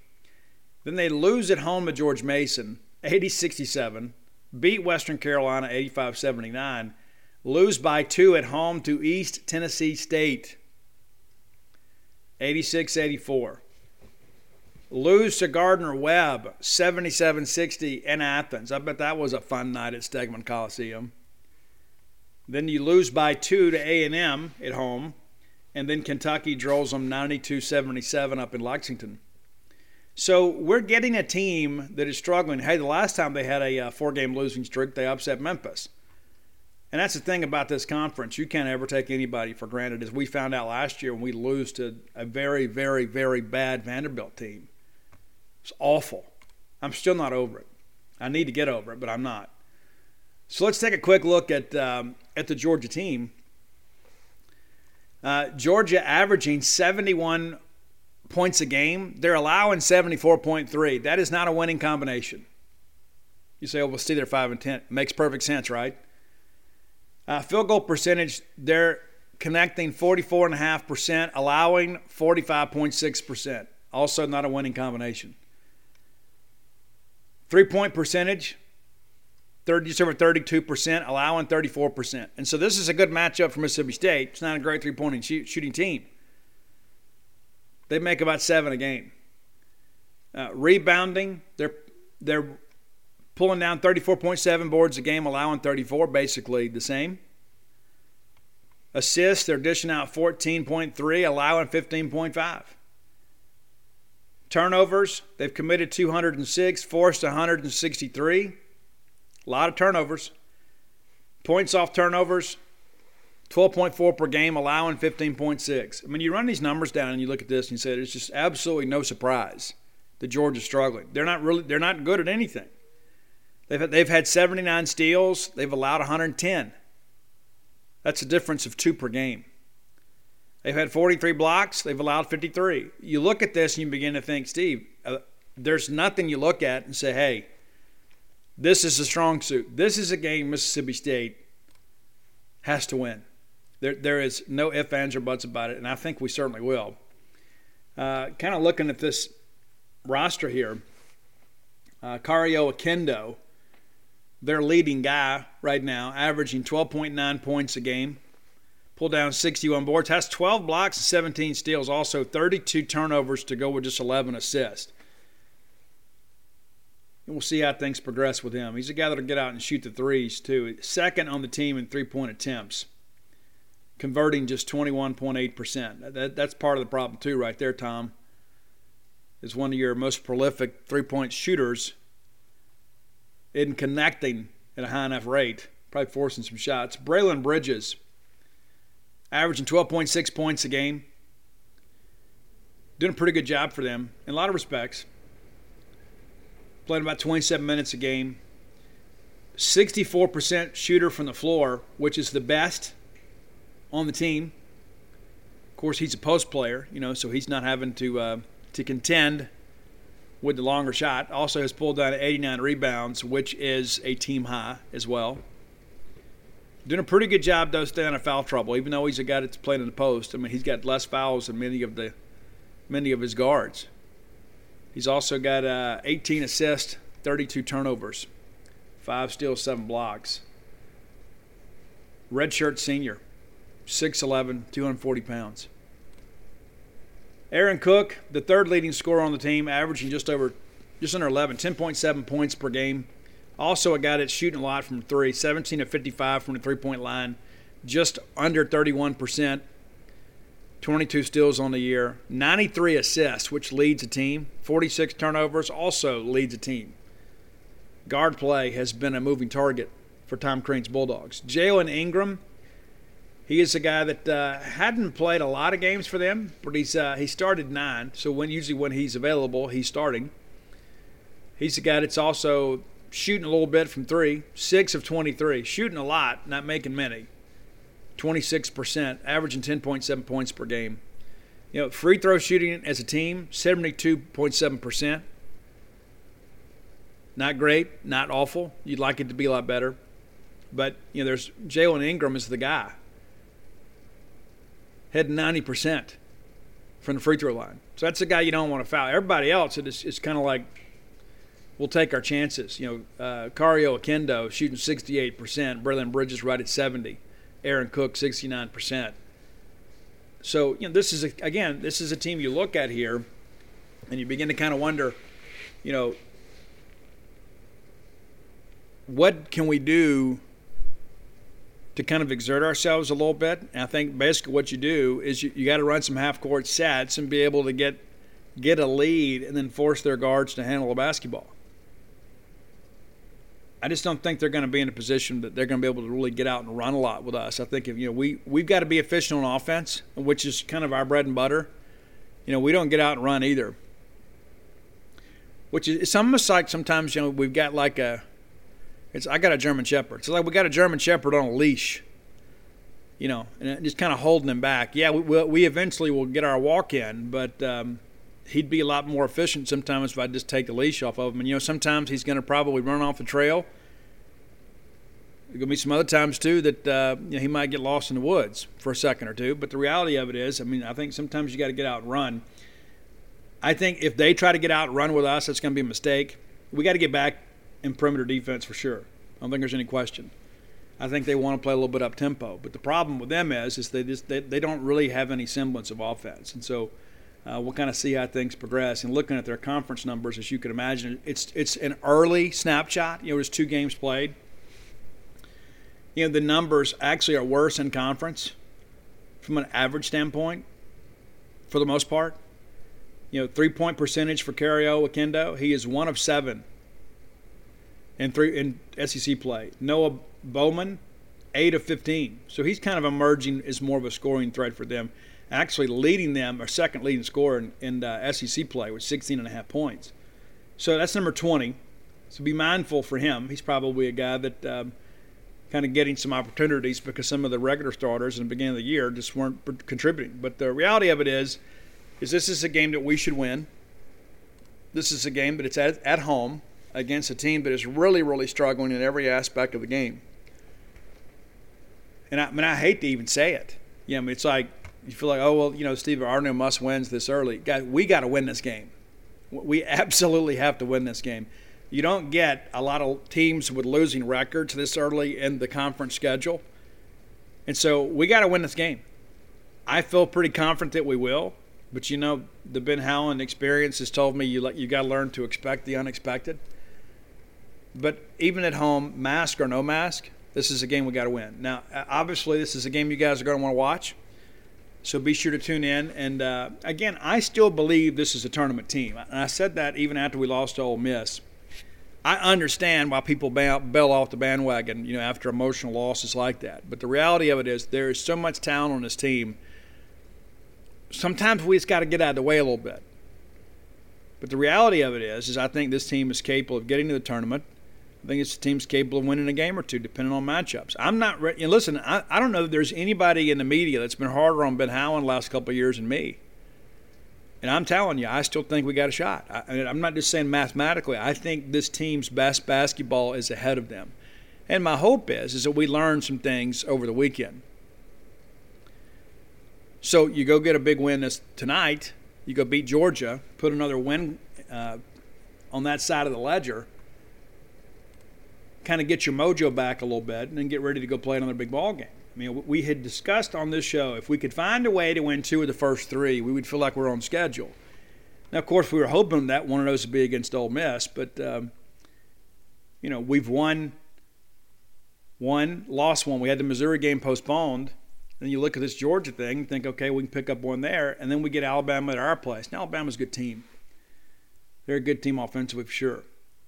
Then they lose at home to George Mason, 80 67, beat Western Carolina 85 79, lose by two at home to East Tennessee State, 86 84. Lose to Gardner Webb, 77 60 in Athens. I bet that was a fun night at Stegeman Coliseum. Then you lose by two to A&M at home, and then Kentucky drills them 92-77 up in Lexington. So we're getting a team that is struggling. Hey, the last time they had a uh, four game losing streak, they upset Memphis. And that's the thing about this conference. You can't ever take anybody for granted, as we found out last year when we lose to a very, very, very bad Vanderbilt team. It's awful. I'm still not over it. I need to get over it, but I'm not. So let's take a quick look at um, at the Georgia team. Uh, Georgia averaging 71 points a game. They're allowing 74.3. That is not a winning combination. You say, oh, we'll see they're 5 and 10. Makes perfect sense, right? Uh, field goal percentage, they're connecting 44.5%, allowing 45.6%. Also, not a winning combination. Three point percentage, 30, just over 32%, allowing 34%. And so this is a good matchup for Mississippi State. It's not a great three point shooting team. They make about seven a game. Uh, rebounding, they're they're pulling down 34.7 boards a game, allowing 34, basically the same. Assists, they're dishing out 14.3, allowing 15.5. Turnovers, they've committed 206, forced 163. A lot of turnovers. Points off turnovers, 12.4 per game, allowing 15.6. I mean, you run these numbers down and you look at this and you say it's just absolutely no surprise that Georgia's struggling. They're not really they're not good at anything. They've had, they've had 79 steals. They've allowed 110. That's a difference of two per game. They've had 43 blocks. They've allowed 53. You look at this and you begin to think, Steve, uh, there's nothing you look at and say, hey, this is a strong suit. This is a game Mississippi State has to win. There, there is no ifs, ands, or buts about it, and I think we certainly will. Uh, kind of looking at this roster here, Uh, Kario Oquendo, their leading guy right now, averaging 12.9 points a game, pulled down 61 boards, has 12 blocks and 17 steals, also 32 turnovers to go with just 11 assists. And we'll see how things progress with him. He's a guy that'll get out and shoot the threes, too. Second on the team in three point attempts, converting just 21.8%. That, that's part of the problem, too, right there, Tom. Is one of your most prolific three point shooters in connecting at a high enough rate, probably forcing some shots. Braelen Bridges, averaging 12.6 points a game. Doing a pretty good job for them in a lot of respects playing about 27 minutes a game. 64% shooter from the floor, which is the best on the team. Of course, he's a post player, you know, so he's not having to uh, to contend with the longer shot. Also has pulled down 89 rebounds, which is a team high as well. Doing a pretty good job though staying out of foul trouble, even though he's a guy that's playing in the post. I mean, he's got less fouls than many of the many of his guards. He's also got uh, 18 assists, 32 turnovers, five steals, seven blocks. Redshirt senior, 6'11, 240 pounds. Aaron Cook, the third leading scorer on the team, averaging just over, just under 11, 10.7 points per game. Also a guy that's shooting a lot from three, 17 of 55 from the three-point line, just under 31 percent 22 steals on the year, 93 assists, which leads a team, 46 turnovers, also leads a team. Guard play has been a moving target for Tom Crean's Bulldogs. Jailyn Ingram, he is a guy that uh, hadn't played a lot of games for them, but he's uh, he started nine. So when usually when he's available, he's starting. He's a guy that's also shooting a little bit from three, six of 23, shooting a lot, not making many. 26%, averaging 10.7 points per game. You know, free throw shooting as a team, 72.7%. Not great, not awful. You'd like it to be a lot better. But, you know, there's Jailyn Ingram is the guy. Had 90% from the free throw line. So that's the guy you don't want to foul. Everybody else, it's, it's kind of like we'll take our chances. You know, uh, Kario Oquendo shooting 68%, Braelen Bridges right at 70. Aaron Cook 69%. So, you know, this is a, again, this is a team you look at here and you begin to kind of wonder, you know, what can we do to kind of exert ourselves a little bit? And I think basically what you do is you, you got to run some half court sets and be able to get get a lead and then force their guards to handle the basketball. I just don't think they're going to be in a position that they're going to be able to really get out and run a lot with us. I think if you know we we've got to be efficient on offense, which is kind of our bread and butter. You know, we don't get out and run either. Which is it's almost like sometimes you know we've got like a it's I got a German Shepherd. It's like we got a German Shepherd on a leash. You know, and just kind of holding him back. Yeah, we we eventually will get our walk in, but um, he'd be a lot more efficient sometimes if I just take the leash off of him. And you know, sometimes he's going to probably run off the trail. There's going to be some other times too that uh, you know, he might get lost in the woods for a second or two. But the reality of it is, I mean, I think sometimes you got to get out and run. I think if they try to get out and run with us, it's going to be a mistake. We got to get back in perimeter defense for sure. I don't think there's any question. I think they want to play a little bit up tempo. But the problem with them is, is they just they, they don't really have any semblance of offense, and so uh, we'll kind of see how things progress. And looking at their conference numbers, as you can imagine, it's it's an early snapshot. You know, there's two games played. You know, the numbers actually are worse in conference from an average standpoint, for the most part. You know, three point percentage for Kario Oquendo, he is one of seven in three in SEC play. Noah Baumann, eight of fifteen. So he's kind of emerging as more of a scoring threat for them actually leading them, or second leading scorer in, in uh, SEC play with 16 and a half points. So that's number 20. So be mindful for him. He's probably a guy that um, kind of getting some opportunities because some of the regular starters in the beginning of the year just weren't contributing. But the reality of it is, is this is a game that we should win. This is a game that it's at, at home against a team that is really, really struggling in every aspect of the game. And I, I mean, I hate to even say it. Yeah, I mean, it's like you feel like, oh well, you know, Steve Arno must wins this early. Guys, we got to win this game. We absolutely have to win this game. You don't get a lot of teams with losing records this early in the conference schedule. And so we got to win this game. I feel pretty confident that we will. But you know, the Ben Howland experience has told me you you got to learn to expect the unexpected. But even at home, mask or no mask, this is a game we got to win. Now, obviously, this is a game you guys are going to want to watch. So be sure to tune in. And uh, again, I still believe this is a tournament team. And I said that even after we lost to Ole Miss. I understand why people bail off the bandwagon, you know, after emotional losses like that. But the reality of it is, there is so much talent on this team. Sometimes we just got to get out of the way a little bit. But the reality of it is, is I think this team is capable of getting to the tournament. I think it's the team's capable of winning a game or two, depending on matchups. I'm not know, listen, I, I don't know if there's anybody in the media that's been harder on Ben Howland the last couple of years than me. And I'm telling you, I still think we got a shot. I, am not just saying mathematically. I think this team's best basketball is ahead of them. And my hope is is that we learn some things over the weekend. So you go get a big win this tonight. You go beat Georgia, put another win uh, on that side of the ledger. Kind of get your mojo back a little bit, and then get ready to go play another big ball game. I mean, we had discussed on this show if we could find a way to win two of the first three, we would feel like we're on schedule. Now, of course, we were hoping that one of those would be against Ole Miss, but um, you know we've won one, lost one. We had the Missouri game postponed. Then you look at this Georgia thing and think, okay, we can pick up one there, and then we get Alabama at our place. Now, Alabama's a good team. They're a good team offensively for sure.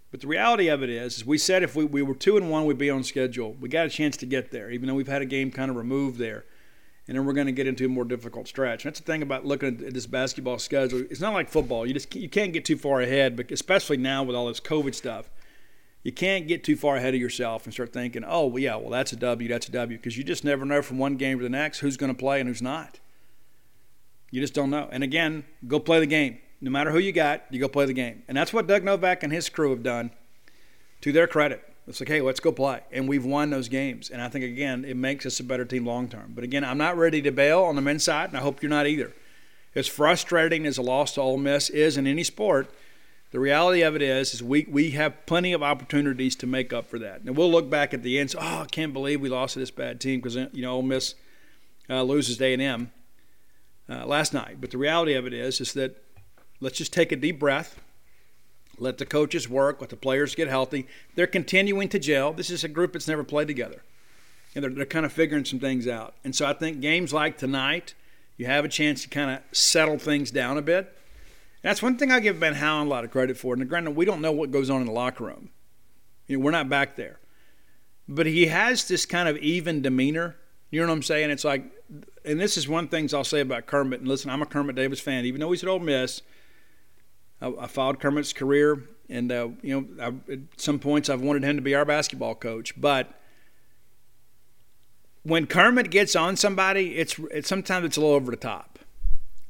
But the reality of it is, is we said if we, we were two and one, we'd be on schedule. We got a chance to get there, even though we've had a game kind of removed there. And then we're going to get into a more difficult stretch. And that's the thing about looking at this basketball schedule. It's not like football. You just you can't get too far ahead, but especially now with all this COVID stuff, you can't get too far ahead of yourself and start thinking, oh, well, yeah, well, that's a W, that's a W, because you just never know from one game to the next who's going to play and who's not. You just don't know. And again, go play the game. No matter who you got, you go play the game. And that's what Doug Novak and his crew have done to their credit. It's like, hey, let's go play. And we've won those games. And I think, again, it makes us a better team long term. But again, I'm not ready to bail on the men's side, and I hope you're not either. As frustrating as a loss to Ole Miss is in any sport, the reality of it is, is we, we have plenty of opportunities to make up for that. And we'll look back at the end. Oh, I can't believe we lost to this bad team because you know Ole Miss uh, loses to A&M uh, last night. But the reality of it is, is that let's just take a deep breath. Let the coaches work. Let the players get healthy. They're continuing to gel. This is a group that's never played together. And they're, they're kind of figuring some things out. And so I think games like tonight, you have a chance to kind of settle things down a bit. That's one thing I give Ben Howland a lot of credit for. And granted, we don't know what goes on in the locker room. You know, we're not back there. But he has this kind of even demeanor. You know what I'm saying? It's like, and this is one thing I'll say about Kermit. And listen, I'm a Kermit Davis fan. Even though he's at Ole Miss – I, I followed Kermit's career, and uh, you know, I, at some points I've wanted him to be our basketball coach. But when Kermit gets on somebody, it's, it's sometimes it's a little over the top.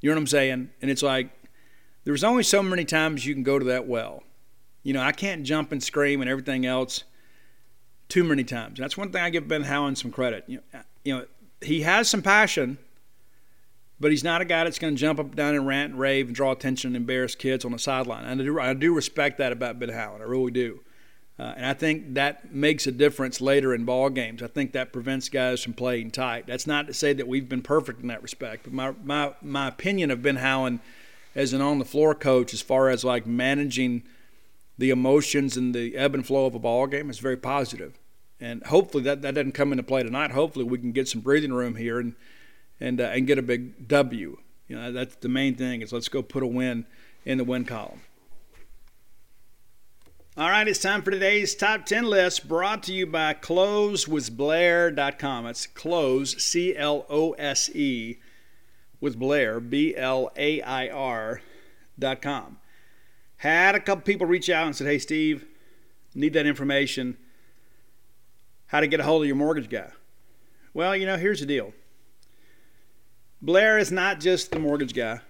You know what I'm saying? And it's like there's only so many times you can go to that well. You know, I can't jump and scream and everything else too many times. That's one thing I give Ben Howland some credit. You know, you know he has some passion but he's not a guy that's going to jump up down and rant and rave and draw attention and embarrass kids on the sideline. And I do, I do respect that about Ben Howland. I really do. Uh, and I think that makes a difference later in ball games. I think that prevents guys from playing tight. That's not to say that we've been perfect in that respect, but my my, my opinion of Ben Howland as an on the floor coach, as far as like managing the emotions and the ebb and flow of a ball game, is very positive. And hopefully that, that doesn't come into play tonight. Hopefully we can get some breathing room here and and uh, and get a big W. You know, that's the main thing is let's go put a win in the win column. All right, it's time for today's top 10 list brought to you by closewithblair.com. It's close, C L O S E, with Blair, B L A I R.com. Had a couple people reach out and said, Hey, Steve, need that information. How to get a hold of your mortgage guy. Well, you know, here's the deal Blair is not just the mortgage guy.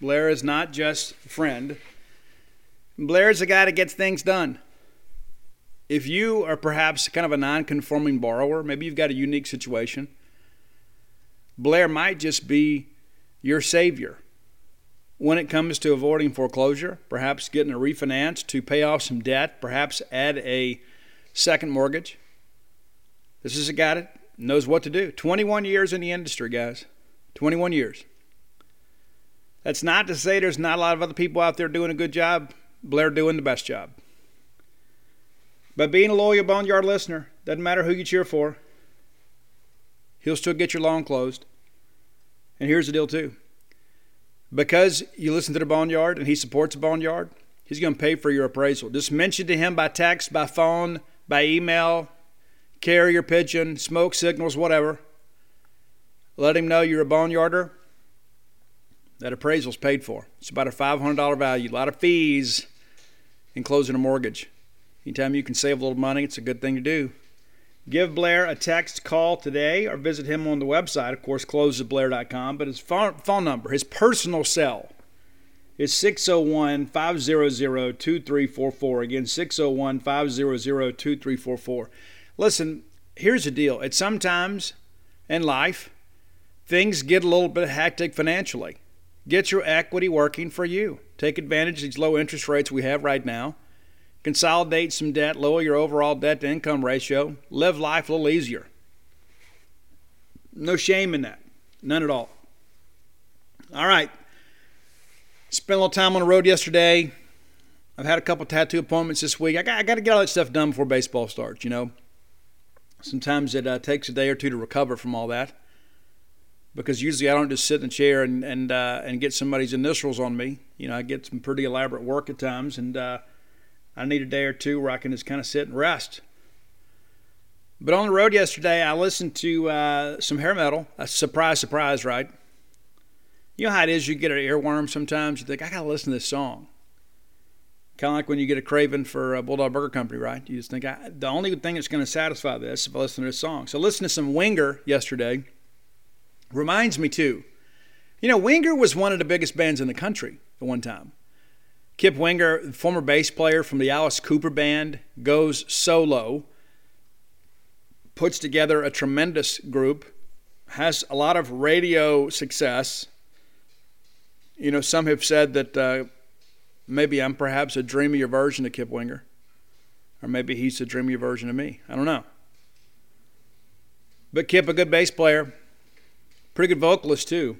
Blair is not just a friend. Blair is the guy that gets things done. If you are perhaps kind of a non conforming borrower, maybe you've got a unique situation, Blair might just be your savior. when it comes to avoiding foreclosure, perhaps getting a refinance to pay off some debt, perhaps add a second mortgage. This is a guy that knows what to do. 21 years in the industry, guys. 21 years. That's not to say there's not a lot of other people out there doing a good job. Blair doing the best job. But being a loyal Boneyard listener, doesn't matter who you cheer for, he'll still get your loan closed. And here's the deal, too. Because you listen to the Boneyard and he supports the Boneyard, he's going to pay for your appraisal. Just mention to him by text, by phone, by email, carrier pigeon, smoke signals, whatever. Let him know you're a boneyarder. That appraisal's paid for. It's about a $500 value, a lot of fees in closing a mortgage. Anytime you can save a little money, it's a good thing to do. Give Blair a text call today or visit him on the website, of course, closesblair.com. But his phone, phone number, his personal cell, is 601 500 2344. Again, 601 500 2344. Listen, here's the deal. It's sometimes in life, things get a little bit hectic financially. Get your equity working for you. Take advantage of these low interest rates we have right now. Consolidate some debt, lower your overall debt to income ratio, live life a little easier. No shame in that. None at all. All right. Spent a little time on the road yesterday. I've had a couple tattoo appointments this week. I got, I got to get all that stuff done before baseball starts, you know. Sometimes it uh, takes a day or two to recover from all that because usually I don't just sit in a chair and and uh, and get somebody's initials on me. You know, I get some pretty elaborate work at times, and uh, I need a day or two where I can just kind of sit and rest. But on the road yesterday, I listened to uh, some hair metal. A surprise, surprise, right? You know how it is. You get an earworm sometimes. You think I gotta listen to this song. Kind of like when you get a craving for a Bulldog Burger Company, right? You just think, the only thing that's going to satisfy this is if I listen to this song. So listen to some Winger yesterday. Reminds me, too. You know, Winger was one of the biggest bands in the country at one time. Kip Winger, former bass player from the Alice Cooper Band, goes solo, puts together a tremendous group, has a lot of radio success. You know, some have said that uh, Maybe I'm perhaps a dreamier version of Kip Winger. Or maybe he's a dreamier version of me. I don't know. But Kip, a good bass player, pretty good vocalist too.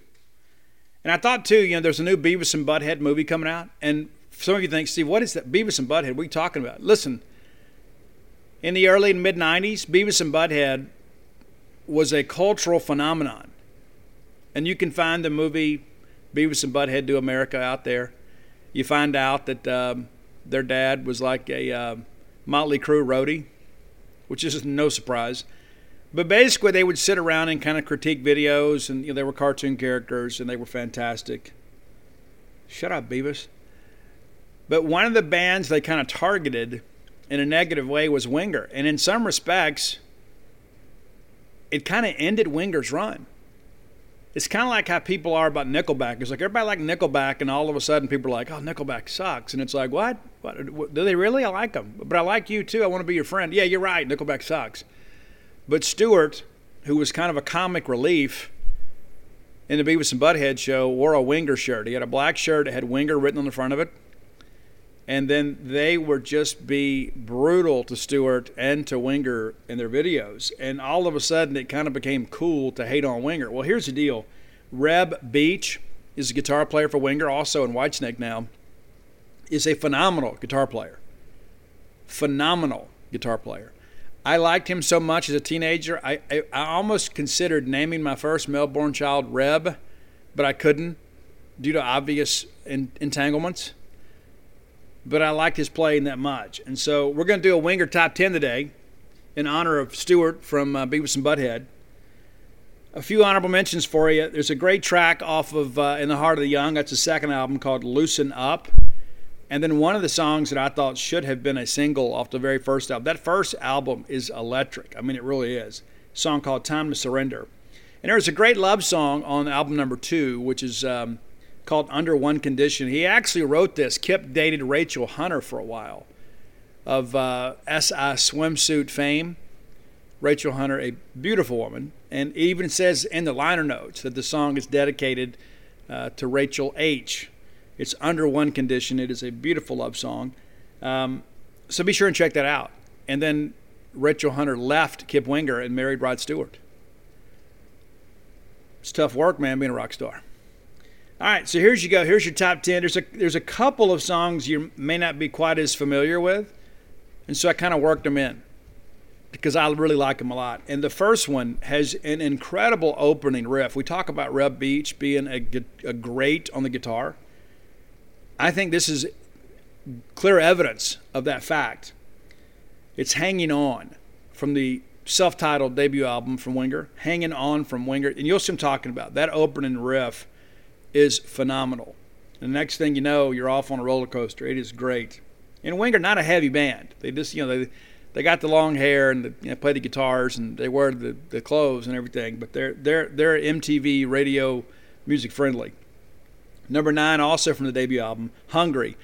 And I thought too, you know, there's a new Beavis and Butthead movie coming out, and some of you think, Steve, what is that? Beavis and Butthead? What are you talking about? Listen, in the early and mid '90s, Beavis and Butthead was a cultural phenomenon, and you can find the movie Beavis and Butthead Do America out there you find out that um, their dad was like a uh, Motley Crue roadie, which is no surprise. But basically, they would sit around and kind of critique videos, and you know, they were cartoon characters, and they were fantastic. Shut up, Beavis. But one of the bands they kind of targeted in a negative way was Winger, and in some respects, it kind of ended Winger's run it's kind of like how people are about Nickelback. It's like everybody like Nickelback, and all of a sudden people are like, "Oh, Nickelback sucks," and it's like, "What? what? Do they really? I like them, but I like you too. I want to be your friend." Yeah, you're right. Nickelback sucks. But Stewart, who was kind of a comic relief in the Beavis and Butthead show, wore a Winger shirt. He had a black shirt that had Winger written on the front of it. And then they would just be brutal to Stewart and to Winger in their videos. And all of a sudden, it kind of became cool to hate on Winger. Well, here's the deal Reb Beach is a guitar player for Winger, also in Whitesnake now, is a phenomenal guitar player. Phenomenal guitar player. I liked him so much as a teenager. I, I, I almost considered naming my first male-born child Reb, but I couldn't due to obvious entanglements but I liked his playing that much. And so we're going to do a Winger Top 10 today in honor of Stewart from uh, Beavis and Butthead. A few honorable mentions for you. There's a great track off of uh, In the Heart of the Young. That's the second album called Loosen Up. And then one of the songs that I thought should have been a single off the very first album. That first album is electric. I mean, it really is. A song called Time to Surrender. And there's a great love song on album number two, which is um, called Under One Condition. He actually wrote this. Kip dated Rachel Hunter for a while of uh, SI swimsuit fame. Rachel Hunter, a beautiful woman, and even says in the liner notes that the song is dedicated uh, to Rachel H. It's under one condition. It is a beautiful love song. Um, so be sure and check that out. And then Rachel Hunter left Kip Winger and married Rod Stewart. It's tough work, man, being a rock star. All right, so here's you go. Here's your top ten. There's a there's a couple of songs you may not be quite as familiar with, and so I kind of worked them in because I really like them a lot. And the first one has an incredible opening riff. We talk about Reb Beach being a, a great on the guitar. I think this is clear evidence of that fact. It's hanging on from the self titled debut album from Winger, hanging on from Winger. And you'll see what I'm talking about. That opening riff is phenomenal. The next thing you know, you're off on a roller coaster. It is great. And Winger, not a heavy band. They just, you know, they they got the long hair and the, you know, play the guitars and they wear the, the clothes and everything. But they're they're they're MTV radio music friendly. Number nine, also from the debut album, Hungry.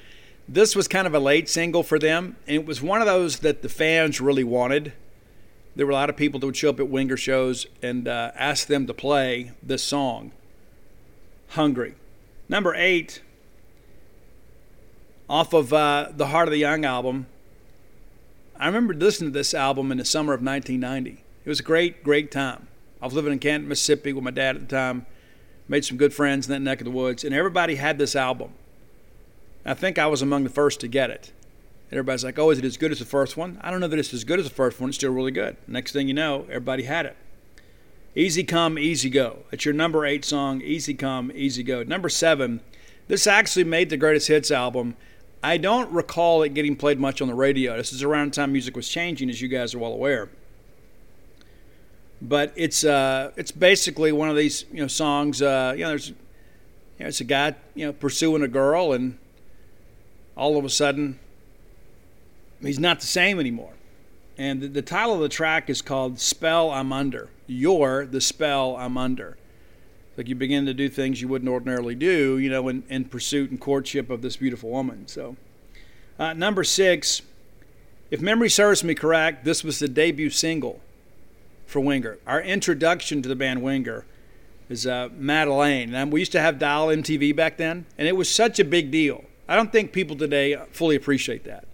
This was kind of a late single for them, and it was one of those that the fans really wanted. There were a lot of people that would show up at Winger shows and uh, ask them to play this song, Hungry. Number eight, off of uh, the Heart of the Young album, I remember listening to this album in the summer of 1990. It was a great, great time. I was living in Canton, Mississippi with my dad at the time, made some good friends in that neck of the woods, and everybody had this album. I think I was among the first to get it. Everybody's like, oh, is it as good as the first one? I don't know that it's as good as the first one. It's still really good. Next thing you know, everybody had it. Easy Come, Easy Go. It's your number eight song, Easy Come, Easy Go. Number seven, this actually made the greatest hits album. I don't recall it getting played much on the radio. This is around the time music was changing, as you guys are well aware. But it's uh, it's basically one of these you know songs. Uh, you know, there's you know, it's a guy you know pursuing a girl, and all of a sudden he's not the same anymore. And the, the title of the track is called Spell I'm Under. You're the spell I'm under. Like you begin to do things you wouldn't ordinarily do, you know, in, in pursuit and courtship of this beautiful woman. So, uh, number six, if memory serves me correct, this was the debut single for Winger. Our introduction to the band Winger is uh, Madeline. And we used to have Dial MTV back then, and it was such a big deal. I don't think people today fully appreciate that.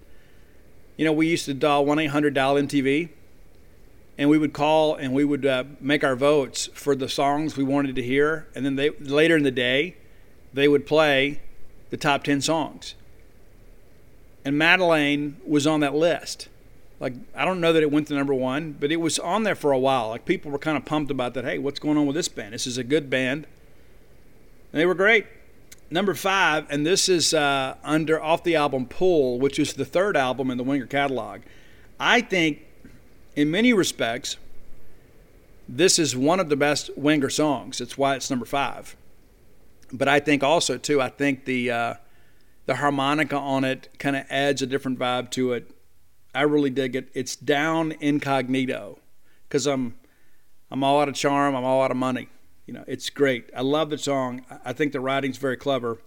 You know, we used to dial 1 800 Dial MTV, and we would call and we would uh, make our votes for the songs we wanted to hear. And then they later in the day, they would play the top 10 songs. And Madeline was on that list. Like, I don't know that it went to number one, but it was on there for a while. Like, people were kind of pumped about that. Hey, what's going on with this band? This is a good band. And they were great number five, and this is uh, under off the album Pull, which is the third album in the Winger catalog. I think, in many respects, this is one of the best Winger songs. It's why it's number five. But I think also too, I think the uh, the harmonica on it kind of adds a different vibe to it. I really dig it. It's down incognito because I'm I'm all out of charm. I'm all out of money you know, it's great. I love the song. I think the writing's very clever.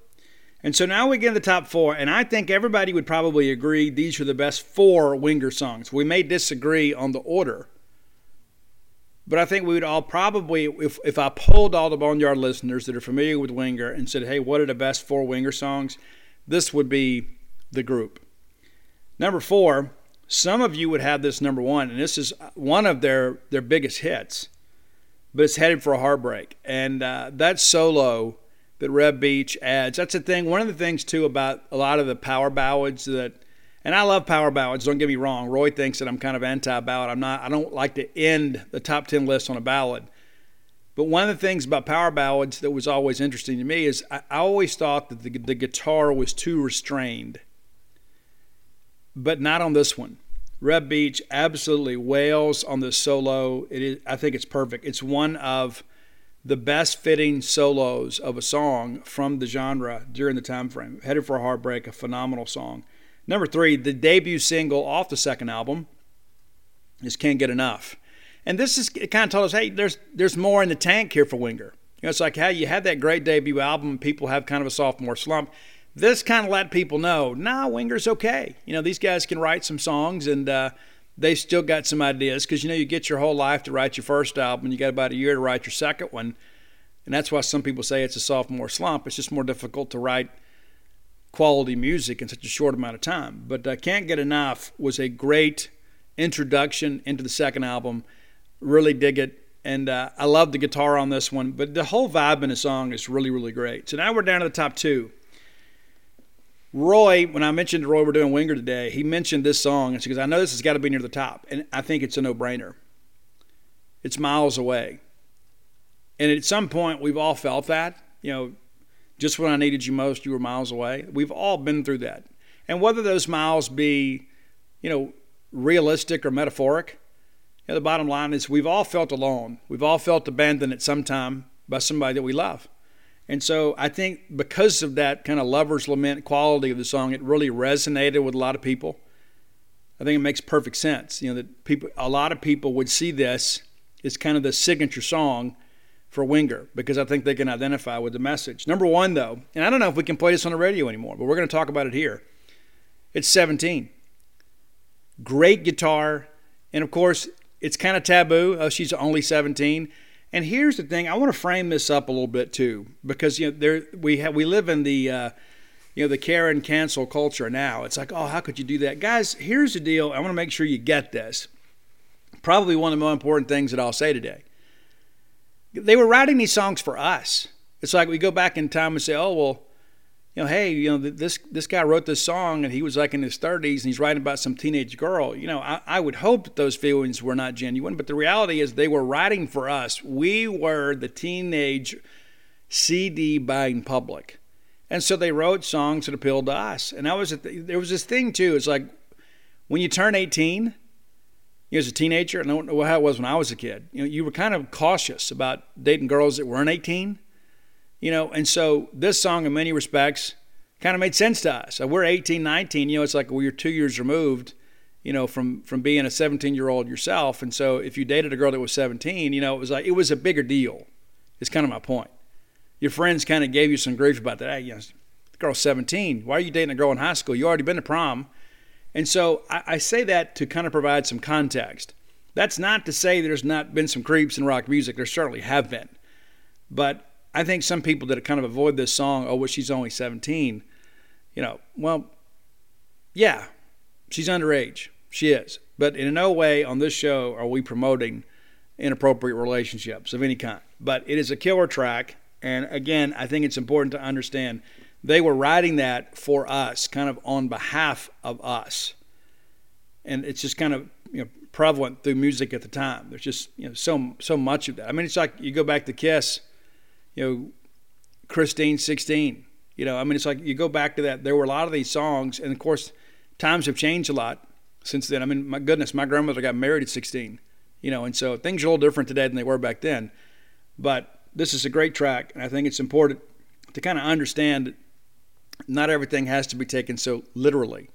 And so now we get in the top four, and I think everybody would probably agree these are the best four Winger songs. We may disagree on the order, but I think we would all probably, if, if I polled all the Boneyard listeners that are familiar with Winger and said, hey, what are the best four Winger songs? This would be the group. Number four, some of you would have this number one, and this is one of their, their biggest hits but it's headed for a heartbreak. And uh, that solo that Reb Beach adds, that's the thing. One of the things, too, about a lot of the power ballads that, and I love power ballads, don't get me wrong. Roy thinks that I'm kind of anti ballad. I'm not, I don't like to end the top 10 list on a ballad. But one of the things about power ballads that was always interesting to me is I, I always thought that the, the guitar was too restrained, but not on this one. Reb Beach absolutely wails on the solo. It is, I think it's perfect. It's one of the best fitting solos of a song from the genre during the time frame. Headed for a Heartbreak, a phenomenal song. Number three, the debut single off the second album is Can't Get Enough. And this is kind of told us, hey, there's there's more in the tank here for Winger. You know, it's like how you had that great debut album, people have kind of a sophomore slump this kind of let people know, nah, Winger's okay. You know, these guys can write some songs and uh, they still got some ideas because, you know, you get your whole life to write your first album you got about a year to write your second one. And that's why some people say it's a sophomore slump. It's just more difficult to write quality music in such a short amount of time. But uh, Can't Get Enough was a great introduction into the second album. Really dig it. And uh, I love the guitar on this one, but the whole vibe in the song is really, really great. So now we're down to the top two. Roy, when I mentioned Roy we're doing Winger today, he mentioned this song, and she goes, I know this has got to be near the top. And I think it's a no brainer. It's miles away. And at some point, we've all felt that. You know, just when I needed you most, you were miles away. We've all been through that. And whether those miles be, you know, realistic or metaphoric, you know, the bottom line is we've all felt alone. We've all felt abandoned at some time by somebody that we love. And so I think because of that kind of lover's lament quality of the song, it really resonated with a lot of people. I think it makes perfect sense. You know, that people a lot of people would see this as kind of the signature song for Winger because I think they can identify with the message. Number one, though, and I don't know if we can play this on the radio anymore, but we're going to talk about it here. It's 17. Great guitar. And of course, it's kind of taboo. Oh, she's only 17. And here's the thing: I want to frame this up a little bit too, because you know there we have we live in the uh, you know the Karen cancel culture now. It's like, oh, how could you do that, guys? Here's the deal. I want to make sure you get this. Probably one of the most important things that I'll say today they were writing these songs for us. It's like we go back in time and say, oh, well, you know, hey, you know, this this guy wrote this song and he was like in his 30s and he's writing about some teenage girl. You know, I, I would hope that those feelings were not genuine, but the reality is they were writing for us. We were the teenage CD buying public. And so they wrote songs that appealed to us. And that was a th- there was this thing too. It's like when you turn 18, you know, as a teenager, I don't know how it was when I was a kid. You know, you were kind of cautious about dating girls that weren't 18. You know, and so this song, in many respects, kind of made sense to us. So we're 18, 19. You know, it's like we're two years removed. You know, from from being a 17 year old yourself, and so if you dated a girl that was 17, you know, it was like it was a bigger deal. It's kind of my point. Your friends kind of gave you some grief about that. Hey, you know, the girl's 17. Why are you dating a girl in high school? You already been to prom and so I, I say that to kind of provide some context. That's not to say there's not been some creeps in rock music. There certainly have been. But I think some people that kind of avoid this song, oh, well, she's only 17, you know, well, yeah, she's underage. She is. But in no way on this show are we promoting inappropriate relationships of any kind. But it is a killer track. And again, I think it's important to understand they were writing that for us, kind of on behalf of us. And it's just kind of you know prevalent through music at the time. There's just you know so so much of that. I mean, it's like you go back to Kiss, you know, Christine 16. You know, I mean, it's like you go back to that. There were a lot of these songs, and of course, times have changed a lot since then. I mean, my goodness, my grandmother got married at 16. You know, and so things are a little different today than they were back then. But this is a great track, and I think it's important to kind of understand that not everything has to be taken so literally.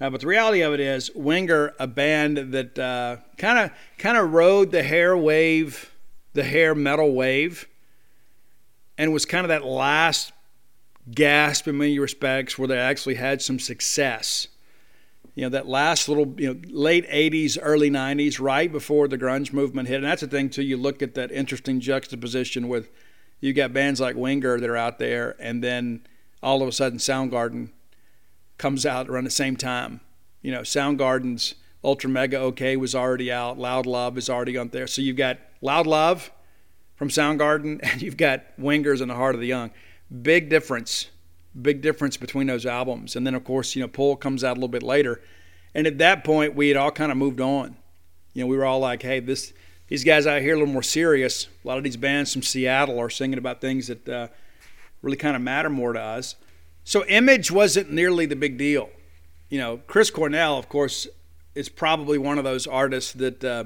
Uh, but the reality of it is, Winger, a band that kind of kind of rode the hair wave, the hair metal wave, and was kind of that last gasp in many respects where they actually had some success. You know, that last little, you know, late 80s, early 90s, right before the grunge movement hit. And that's the thing, too. You look at that interesting juxtaposition with you got bands like Winger that are out there, and then all of a sudden Soundgarden comes out around the same time. You know, Soundgarden's Ultra Mega OK was already out. Loud Love is already on there. So you've got Loud Love from Soundgarden, and you've got Wingers and the Heart of the Young. Big difference, big difference between those albums. And then of course, you know, Pull comes out a little bit later, and at that point we had all kind of moved on. You know, we were all like, hey, this these guys out here a little more serious. A lot of these bands from Seattle are singing about things that. Uh, really kind of matter more to us. So image wasn't nearly the big deal. You know, Chris Cornell, of course, is probably one of those artists that uh,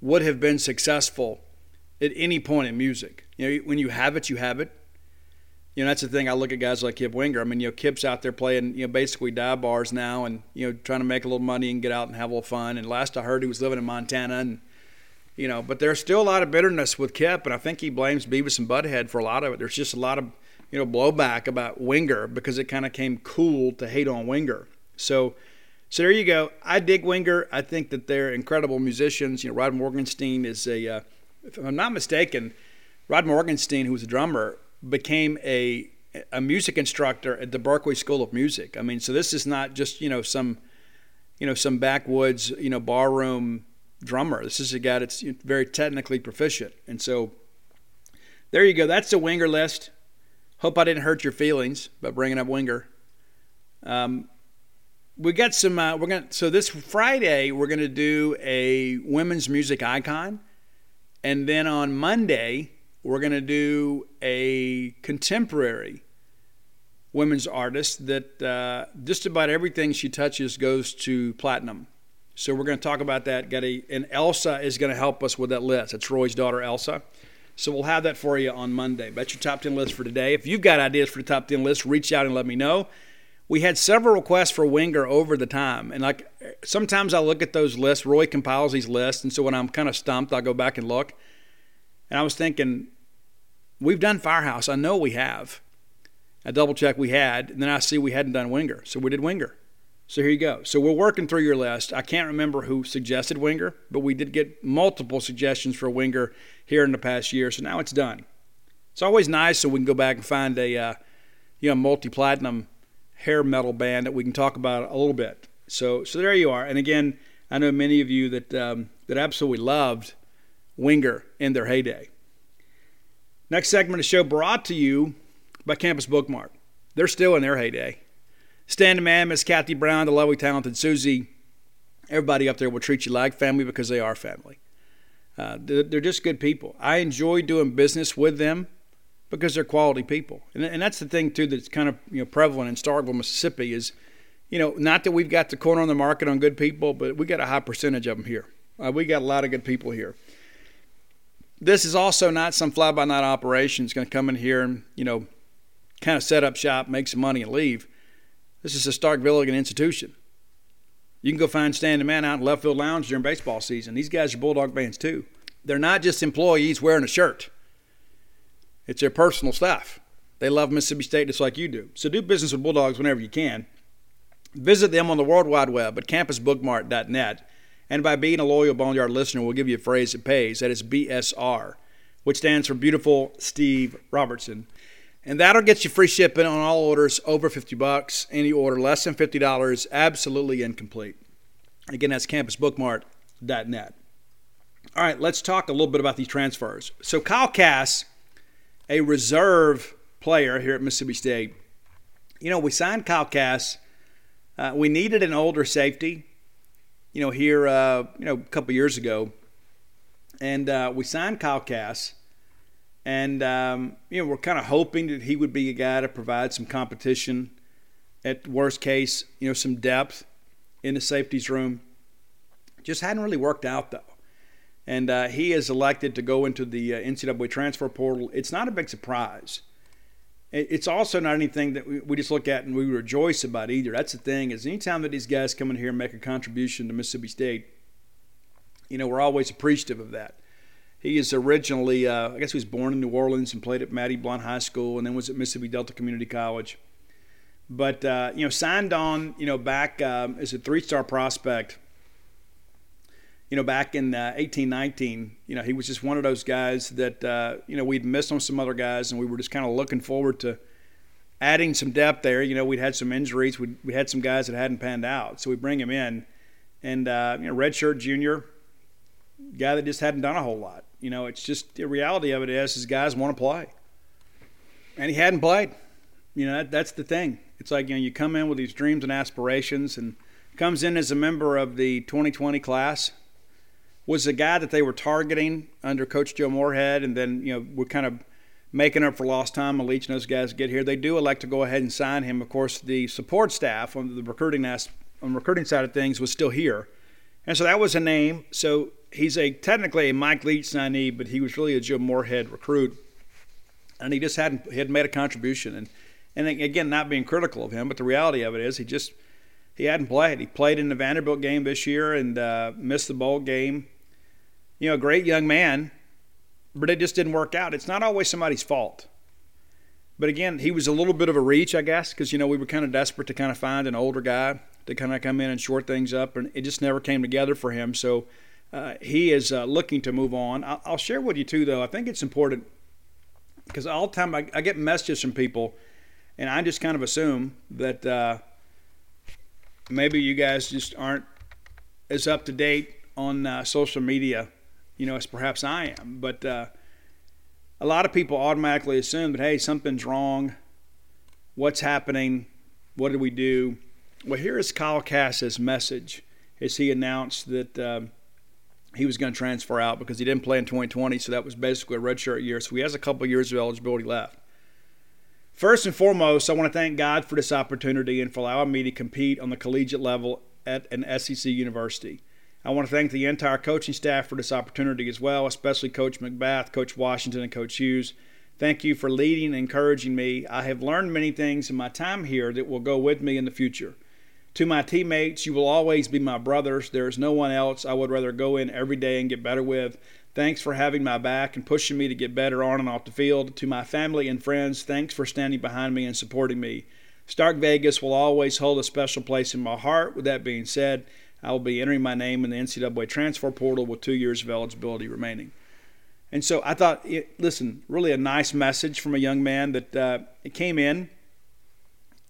would have been successful at any point in music. You know, when you have it, you have it. You know, that's the thing. I look at guys like Kip Winger. I mean, you know, Kip's out there playing, you know, basically dive bars now, and you know, trying to make a little money and get out and have a little fun. And last I heard, he was living in Montana, and you know, but there's still a lot of bitterness with Kip, and I think he blames Beavis and Butthead for a lot of it. There's just a lot of you know blowback about Winger because it kind of came cool to hate on Winger. So so there you go. I dig Winger. I think that they're incredible musicians. You know, Rod Morgenstein is a, uh, if I'm not mistaken, Rod Morgenstein, who was a drummer, became a a music instructor at the Berklee School of Music. I mean, so this is not just you know some, you know, some backwoods you know barroom drummer. This is a guy that's very technically proficient, and so there you go. That's the winger list. Hope I didn't hurt your feelings by bringing up winger. Um, we got some. Uh, we're gonna. So this Friday we're gonna do a women's music icon, and then on Monday we're gonna do a contemporary women's artist that uh, just about everything she touches goes to platinum. So we're going to talk about that. Got a, and Elsa is going to help us with that list. It's Roy's daughter, Elsa. So we'll have that for you on Monday. That's your top 10 list for today. If you've got ideas for the top 10 list, reach out and let me know. We had several requests for Winger over the time. And like sometimes I look at those lists, Roy compiles these lists. And so when I'm kind of stumped, I'll go back and look. And I was thinking, we've done Firehouse. I know we have. I double check we had, and then I see we hadn't done Winger. So we did Winger. So here you go. So we're working through your list. I can't remember who suggested Winger, but we did get multiple suggestions for Winger here in the past year. So now it's done. It's always nice so we can go back and find a uh, you know multi-platinum hair metal band that we can talk about a little bit. So so there you are. And again, I know many of you that um, that absolutely loved Winger in their heyday. Next segment of the show brought to you by Campus Bookmart. They're still in their heyday. Stan Man, Miss Kathy Brown, the lovely, talented Susie, everybody up there will treat you like family because they are family. Uh, they're, they're, just good people. I enjoy doing business with them because they're quality people, and, and that's the thing too that's kind of you know prevalent in Starkville, Mississippi is, you know, not that we've got the corner on the market on good people, but we got a high percentage of them here. Uh, we got a lot of good people here. This is also not some fly-by-night operation. It's going to come in here and you know, kind of set up shop, make some money, and leave. This is a Starkville institution. You can go find Standing Man out in left field lounge during baseball season. These guys are Bulldog fans too. They're not just employees wearing a shirt. It's their personal stuff. They love Mississippi State just like you do. So do business with Bulldogs whenever you can. Visit them on the World Wide Web at campusbookmart.net. And by being a loyal Boneyard listener, we'll give you a phrase that pays. That is BSR, which stands for Beautiful Steve Robertson. And that'll get you free shipping on all orders over 50 bucks. Any order less than $50, absolutely incomplete. Again, that's campusbookmart.net. All right, let's talk a little bit about these transfers. So Kyle Cass, a reserve player here at Mississippi State, you know, we signed Kyle Cass. Uh, we needed an older safety, you know, here, uh, you know, a couple years ago. And uh, we signed Kyle Cass. And, um, you know, we're kind of hoping that he would be a guy to provide some competition. At worst case, you know, some depth in the safeties room. Just hadn't really worked out, though. And uh, he is elected to go into the uh, NCAA transfer portal. It's not a big surprise. It's also not anything that we just look at and we rejoice about either. That's the thing is anytime that these guys come in here and make a contribution to Mississippi State, you know, we're always appreciative of that. He is originally, uh, I guess he was born in New Orleans and played at Mattey Blount High School and then was at Mississippi Delta Community College. But, uh, you know, signed on, you know, back um, as a three star prospect, you know, back in uh, 18, 19, you know, he was just one of those guys that, uh, you know, we'd missed on some other guys and we were just kind of looking forward to adding some depth there. You know, we'd had some injuries, we'd, we had some guys that hadn't panned out. So we bring him in. And, uh, you know, Redshirt Junior, guy that just hadn't done a whole lot. You know, it's just the reality of it is, is guys want to play, and he hadn't played. You know, that, that's the thing. It's like you know, you come in with these dreams and aspirations, and comes in as a member of the 2020 class. Was the guy that they were targeting under Coach Joe Moorhead, and then you know we're kind of making up for lost time Leach and those guys get here. They do elect to go ahead and sign him. Of course, the support staff on the recruiting on the recruiting side of things was still here, and so that was a name. So he's a technically a Mike Leach signee, but he was really a Joe Moorhead recruit, and he just hadn't he had made a contribution. And and again, not being critical of him, but the reality of it is he just he hadn't played. He played in the Vanderbilt game this year and uh, missed the bowl game. You know, a great young man, but it just didn't work out. It's not always somebody's fault. But again, he was a little bit of a reach, I guess, because you know we were kind of desperate to kind of find an older guy to kind of come in and short things up, and it just never came together for him. So uh, he is uh, looking to move on. I'll, I'll, share with you too, though. I think it's important because all the time I, I, get messages from people, And I just kind of assume that uh, maybe you guys just aren't as up to date on uh, social media, you know, as perhaps I am. But uh, a lot of people automatically assume that, hey, something's wrong. What's happening? What did we do? Well, here is Kyle Cass's message as he announced that um, he was going to transfer out because he didn't play in 2020, so that was basically a redshirt year. So he has a couple years of eligibility left. First and foremost, I want to thank God for this opportunity and for allowing me to compete on the collegiate level at an SEC university. I want to thank the entire coaching staff for this opportunity as well, especially Coach McBath, Coach Washington, and Coach Hughes. Thank you for leading and encouraging me. I have learned many things in my time here that will go with me in the future. To my teammates, you will always be my brothers. There is no one else I would rather go in every day and get better with. Thanks for having my back and pushing me to get better on and off the field. To my family and friends, thanks for standing behind me and supporting me. Stark Vegas will always hold a special place in my heart. With that being said, I will be entering my name in the NCAA transfer portal with two years of eligibility remaining. And so I thought, it, listen, really a nice message from a young man that uh, it came in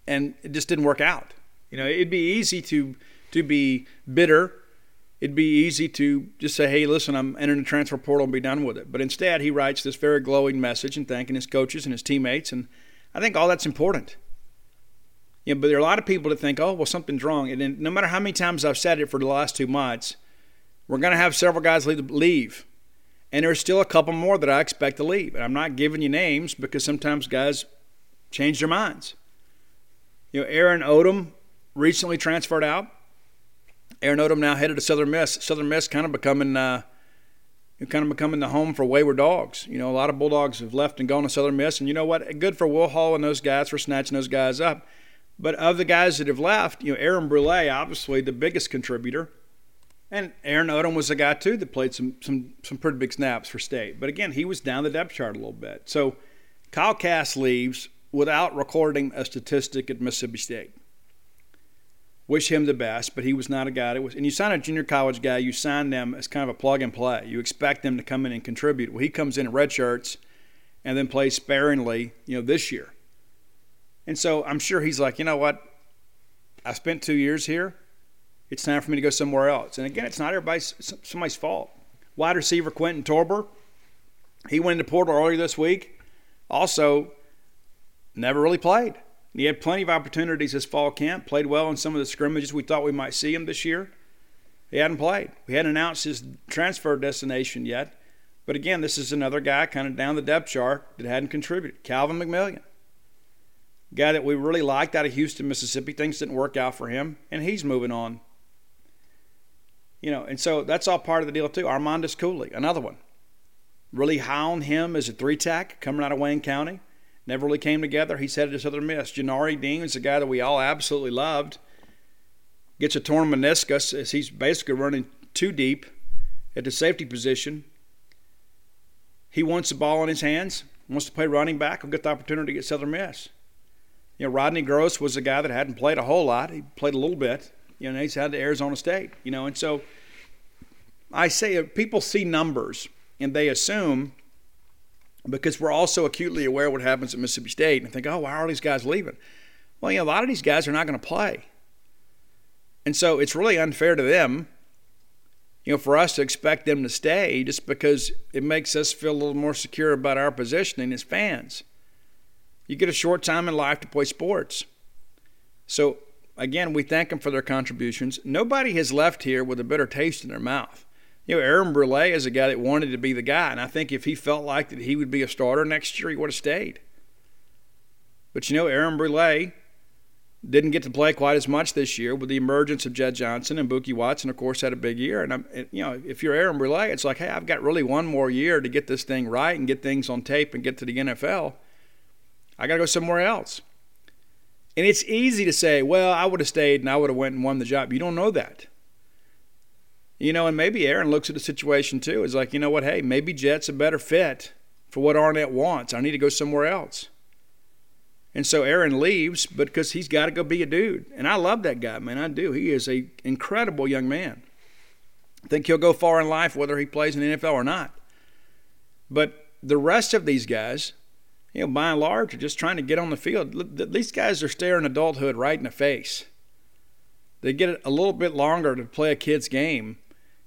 and it just didn't work out. You know, it'd be easy to to be bitter it'd be easy to just say, hey, listen, I'm entering the transfer portal and be done with it. But instead, he writes this very glowing message and thanking his coaches and his teammates. And I think all that's important. You know, but there are a lot of people that think, oh, well, something's wrong. And then, no matter how many times I've said it for the last two months, we're going to have several guys leave. And there's still a couple more that I expect to leave. And I'm not giving you names because sometimes guys change their minds. You know, Aaron Odom recently transferred out. Aaron Odom now headed to Southern Miss. Southern Miss kind of becoming uh, kind of becoming the home for wayward dogs. You know, a lot of Bulldogs have left and gone to Southern Miss, and you know what? Good for Will Hall and those guys for snatching those guys up. But of the guys that have left, you know, Aaron Brule, obviously the biggest contributor, and Aaron Odom was a guy too that played some some some pretty big snaps for State. But again, he was down the depth chart a little bit. So Kyle Cass leaves without recording a statistic at Mississippi State wish him the best, but he was not a guy that was. And you sign a junior college guy, you sign them as kind of a plug and play. You expect them to come in and contribute. Well, he comes in in red shirts and then plays sparingly, you know, this year. And so I'm sure he's like, you know what? I spent two years here. It's time for me to go somewhere else. And again, it's not everybody's somebody's fault. Wide receiver Quentin Torbor, he went into portal earlier this week. Also, never really played. He had plenty of opportunities this fall camp, played well in some of the scrimmages we thought we might see him this year. He hadn't played. We hadn't announced his transfer destination yet. But again, this is another guy kind of down the depth chart that hadn't contributed. Calvin McMillian. Guy that we really liked out of Houston, Mississippi. Things didn't work out for him, and he's moving on. You know, and so that's all part of the deal too. Armandus Cooley, another one. Really high on him as a three tack coming out of Wayne County never really came together. He's headed to Southern Miss. Janari Dean is a guy that we all absolutely loved. Gets a torn meniscus as he's basically running too deep at the safety position. He wants the ball in his hands, wants to play running back. He'll get the opportunity at Southern Miss. You know, Rodney Gross was a guy that hadn't played a whole lot. He played a little bit. You know, he's had to Arizona State. You know, and so I say uh, people see numbers and they assume because we're also acutely aware of what happens at Mississippi State and think, oh, why are these guys leaving? Well, you know, a lot of these guys are not going to play. And so it's really unfair to them, you know, for us to expect them to stay just because it makes us feel a little more secure about our positioning as fans. You get a short time in life to play sports. So, again, we thank them for their contributions. Nobody has left here with a bitter taste in their mouth you know, Aaron Brule is a guy that wanted to be the guy, and I think if he felt like that he would be a starter next year, he would have stayed. But you know, Aaron Brule didn't get to play quite as much this year with the emergence of Jett Johnson and Bookie Watson. Of course, had a big year, and I'm, you know, if you're Aaron Brule, it's like, hey, I've got really one more year to get this thing right and get things on tape and get to the NFL. I got to go somewhere else. And it's easy to say, well, I would have stayed and I would have went and won the job. You don't know that. You know, and maybe Aaron looks at the situation too. It's like, you know what? Hey, maybe Jett's a better fit for what Arnett wants. I need to go somewhere else. And so Aaron leaves, because he's got to go be a dude. And I love that guy, man. I do. He is a incredible young man. I think he'll go far in life whether he plays in the NFL or not. But the rest of these guys, you know, by and large, are just trying to get on the field. These guys are staring adulthood right in the face. They get a little bit longer to play a kid's game.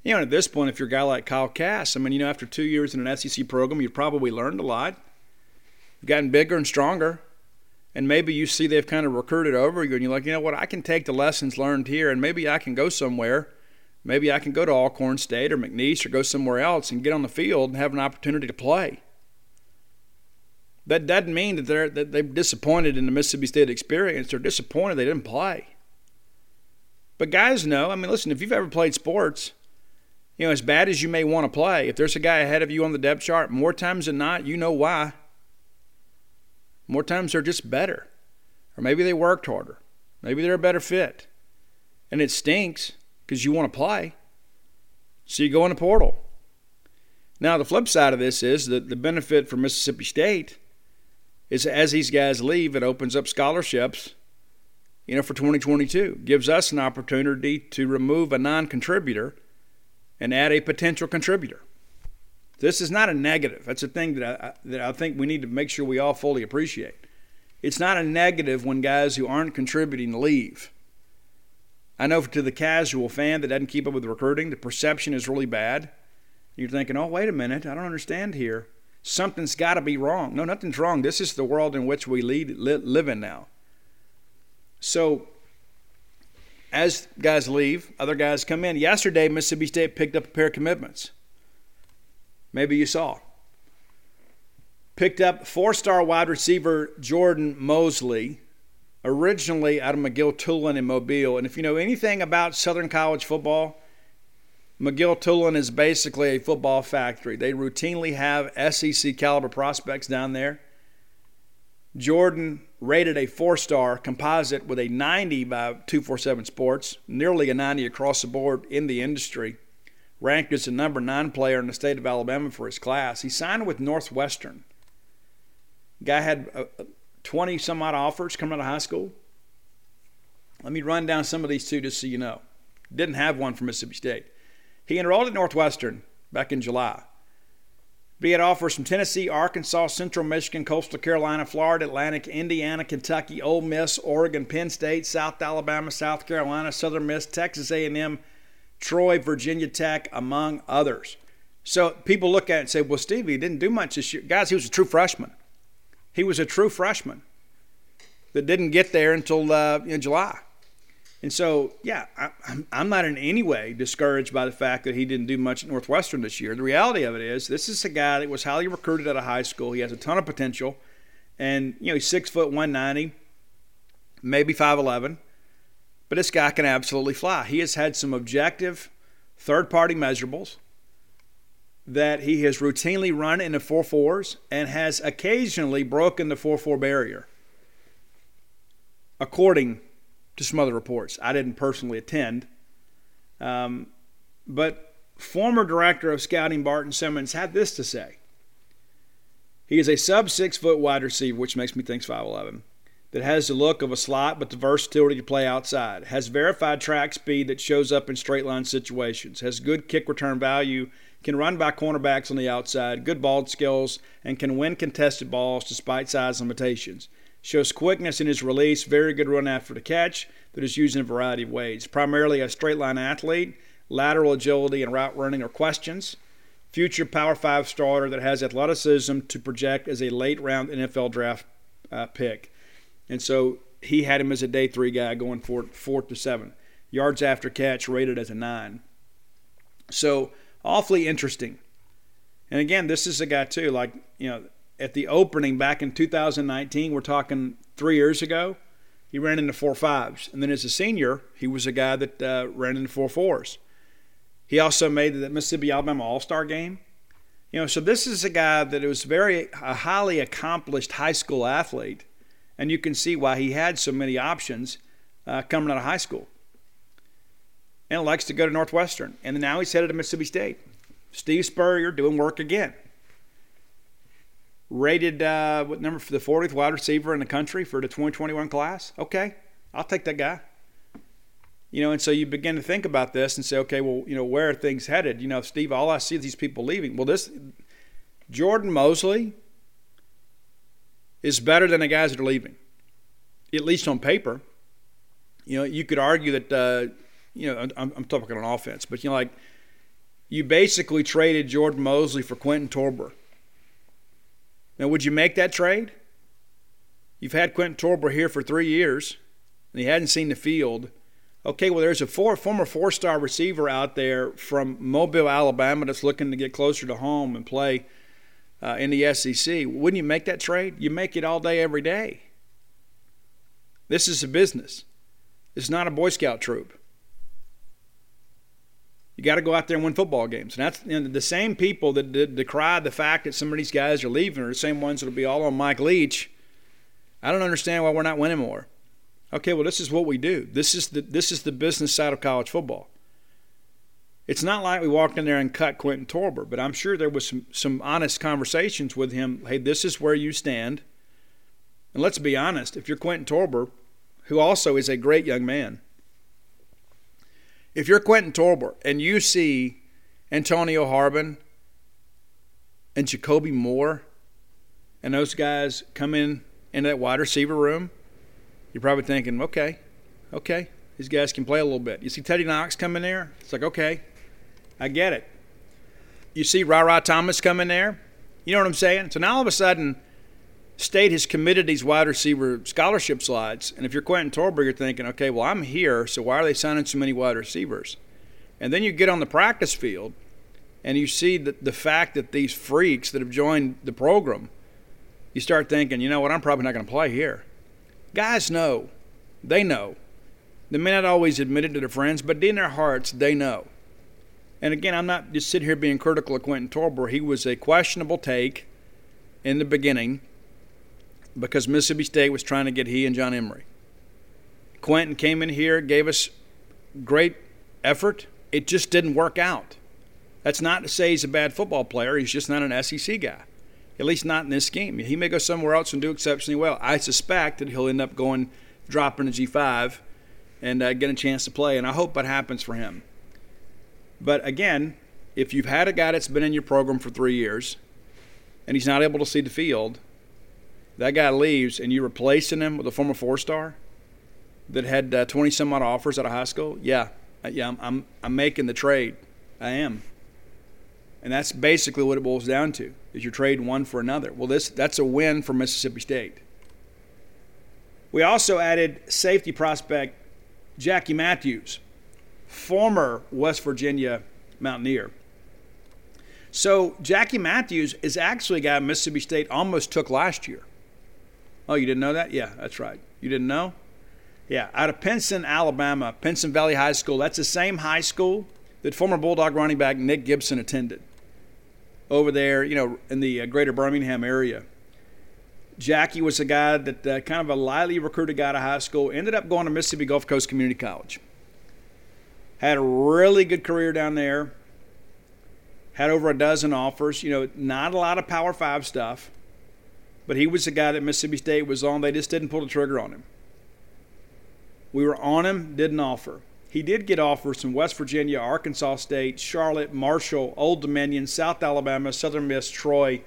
You know, at this point, if you're a guy like Kyle Cass, I mean, you know, after two years in an SEC program, you've probably learned a lot. You've gotten bigger and stronger. And maybe you see they've kind of recruited over you, and you're like, you know what, I can take the lessons learned here, and maybe I can go somewhere. Maybe I can go to Alcorn State or McNeese or go somewhere else and get on the field and have an opportunity to play. That doesn't mean that they're that they're disappointed in the Mississippi State experience. They're disappointed they didn't play. But guys know. I mean, listen, if you've ever played sports, you know as bad as you may want to play, if there's a guy ahead of you on the depth chart, more times than not, you know why. More times they're just better, or maybe they worked harder, maybe they're a better fit, and it stinks because you want to play. So you go in the portal. Now the flip side of this is that the benefit for Mississippi State is as these guys leave, it opens up scholarships, you know, for 2022. Gives us an opportunity to remove a non-contributor and add a potential contributor. This is not a negative. That's a thing that I, that I think we need to make sure we all fully appreciate. It's not a negative when guys who aren't contributing leave. I know to the casual fan that doesn't keep up with recruiting, the perception is really bad. You're thinking, oh, wait a minute, I don't understand here something's got to be wrong. No, nothing's wrong. This is the world in which we lead, live in now. So, as guys leave, other guys come in. Yesterday, Mississippi State picked up a pair of commitments. Maybe you saw. Picked up four star wide receiver Jordan Mosley, originally out of McGill-Toolen in Mobile. And if you know anything about Southern College football, McGill-Toolen is basically a football factory. They routinely have SEC caliber prospects down there. Jordan rated a four star composite with a 90 by 247 Sports, nearly a 90 across the board in the industry. Ranked as the number nine player in the state of Alabama for his class. He signed with Northwestern. Guy had uh, 20 some odd offers coming out of high school. Let me run down some of these two just so you know. Didn't have one from Mississippi State. He enrolled at Northwestern back in July. But he had offers from Tennessee, Arkansas, Central Michigan, Coastal Carolina, Florida Atlantic, Indiana, Kentucky, Ole Miss, Oregon, Penn State, South Alabama, South Carolina, Southern Miss, Texas A&M, Troy, Virginia Tech, among others. So people look at it and say, well, Stevie didn't do much this year. Guys, he was a true freshman. He was a true freshman that didn't get there until uh, in July. And so, yeah, I, am not in any way discouraged by the fact that he didn't do much at Northwestern this year. The reality of it is, this is a guy that was highly recruited out of high school. He has a ton of potential, and you know he's six foot one ninety, maybe five eleven, but this guy can absolutely fly. He has had some objective, third party measurables that he has routinely run in the four fours and has occasionally broken the four four barrier, according to some other reports. I didn't personally attend. Um, but former director of scouting Barton Simmons had this to say. He is a sub six foot wide receiver, which makes me think 5'11, that has the look of a slot but the versatility to play outside, has verified track speed that shows up in straight line situations, has good kick return value, can run by cornerbacks on the outside, good ball skills, and can win contested balls despite size limitations. Shows quickness in his release, very good run after the catch that is used in a variety of ways. Primarily a straight line athlete, lateral agility and route running are questions. Future Power 5 starter that has athleticism to project as a late round NFL draft uh, pick. And so he had him as a day three guy going for fourth to seven. Yards after catch rated as a nine. So awfully interesting. And again, this is a guy too, like, you know, at the opening back in 2019, we're talking three years ago, he ran into four fives. And then as a senior, he was a guy that uh, ran into four fours. He also made the Mississippi Alabama All Star game. You know, so this is a guy that was very a highly accomplished high school athlete, and you can see why he had so many options uh, coming out of high school. And likes to go to Northwestern, and now he's headed to Mississippi State. Steve Spurrier doing work again rated uh, what number for the 40th wide receiver in the country for the 2021 class. Okay, I'll take that guy. You know, and so you begin to think about this and say, okay, well, you know, where are things headed? You know, Steve, all I see is these people leaving. Well, this Jordan Mosley is better than the guys that are leaving, at least on paper. You know, you could argue that, uh, you know, I'm, I'm talking on offense, but, you know, like you basically traded Jordan Mosley for Quentin Torbor. Now, would you make that trade? You've had Quentin Torbor here for three years, and he hadn't seen the field. Okay, well, there's a four, former four star receiver out there from Mobile, Alabama that's looking to get closer to home and play uh, in the SEC. Wouldn't you make that trade? You make it all day, every day. This is a business, it's not a Boy Scout troop. You got to go out there and win football games. And that's you know, the same people that, that decry the fact that some of these guys are leaving are the same ones that'll be all on Mike Leach. I don't understand why we're not winning more. Okay, well, this is what we do. This is the this is the business side of college football. It's not like we walked in there and cut Quentin Torbor, but I'm sure there was some some honest conversations with him. Hey, this is where you stand. And let's be honest, if you're Quentin Torbor, who also is a great young man, if you're Quentin Torbor and you see Antonio Harmon and Jacoby Moore and those guys come in in that wide receiver room, you're probably thinking, okay, okay, these guys can play a little bit. You see Teddy Knox come in there, it's like, okay, I get it. You see Rara Thomas come in there, you know what I'm saying? So now all of a sudden, State has committed these wide receiver scholarship slides. And if you're Quentin Torbor, you're thinking, okay, well, I'm here, so why are they signing so many wide receivers? And then you get on the practice field and you see the, the fact that these freaks that have joined the program, you start thinking, you know what, I'm probably not going to play here. Guys know. They know. They may not always admit it to their friends, but in their hearts, they know. And again, I'm not just sitting here being critical of Quentin Torbor. He was a questionable take in the beginning because Mississippi State was trying to get he and John Emery. Quentin came in here, gave us great effort. It just didn't work out. That's not to say he's a bad football player. He's just not an SEC guy, at least not in this scheme. He may go somewhere else and do exceptionally well. I suspect that he'll end up going dropping to G5 and uh, get a chance to play, and I hope that happens for him. But again, if you've had a guy that's been in your program for three years and he's not able to see the field, that guy leaves and you're replacing him with a former four star that had uh, 20 some odd offers out of high school, yeah, yeah, I'm, I'm, I'm making the trade. I am. And that's basically what it boils down to: is you're trading one for another. Well, this that's a win for Mississippi State. We also added safety prospect Jackie Matthews, former West Virginia Mountaineer. So Jackie Matthews is actually a guy Mississippi State almost took last year. Oh, you didn't know that? Yeah, that's right. You didn't know? Yeah, out of Pinson, Alabama, Pinson Valley High School. That's the same high school that former Bulldog running back Nick Gibson attended over there, you know, in the uh, greater Birmingham area. Jackie was a guy that uh, kind of a lightly recruited guy to high school, ended up going to Mississippi Gulf Coast Community College. Had a really good career down there. Had over a dozen offers. You know, not a lot of Power Five stuff. But he was the guy that Mississippi State was on. They just didn't pull the trigger on him. We were on him, didn't offer. He did get offers from West Virginia, Arkansas State, Charlotte, Marshall, Old Dominion, South Alabama, Southern Miss, Troy,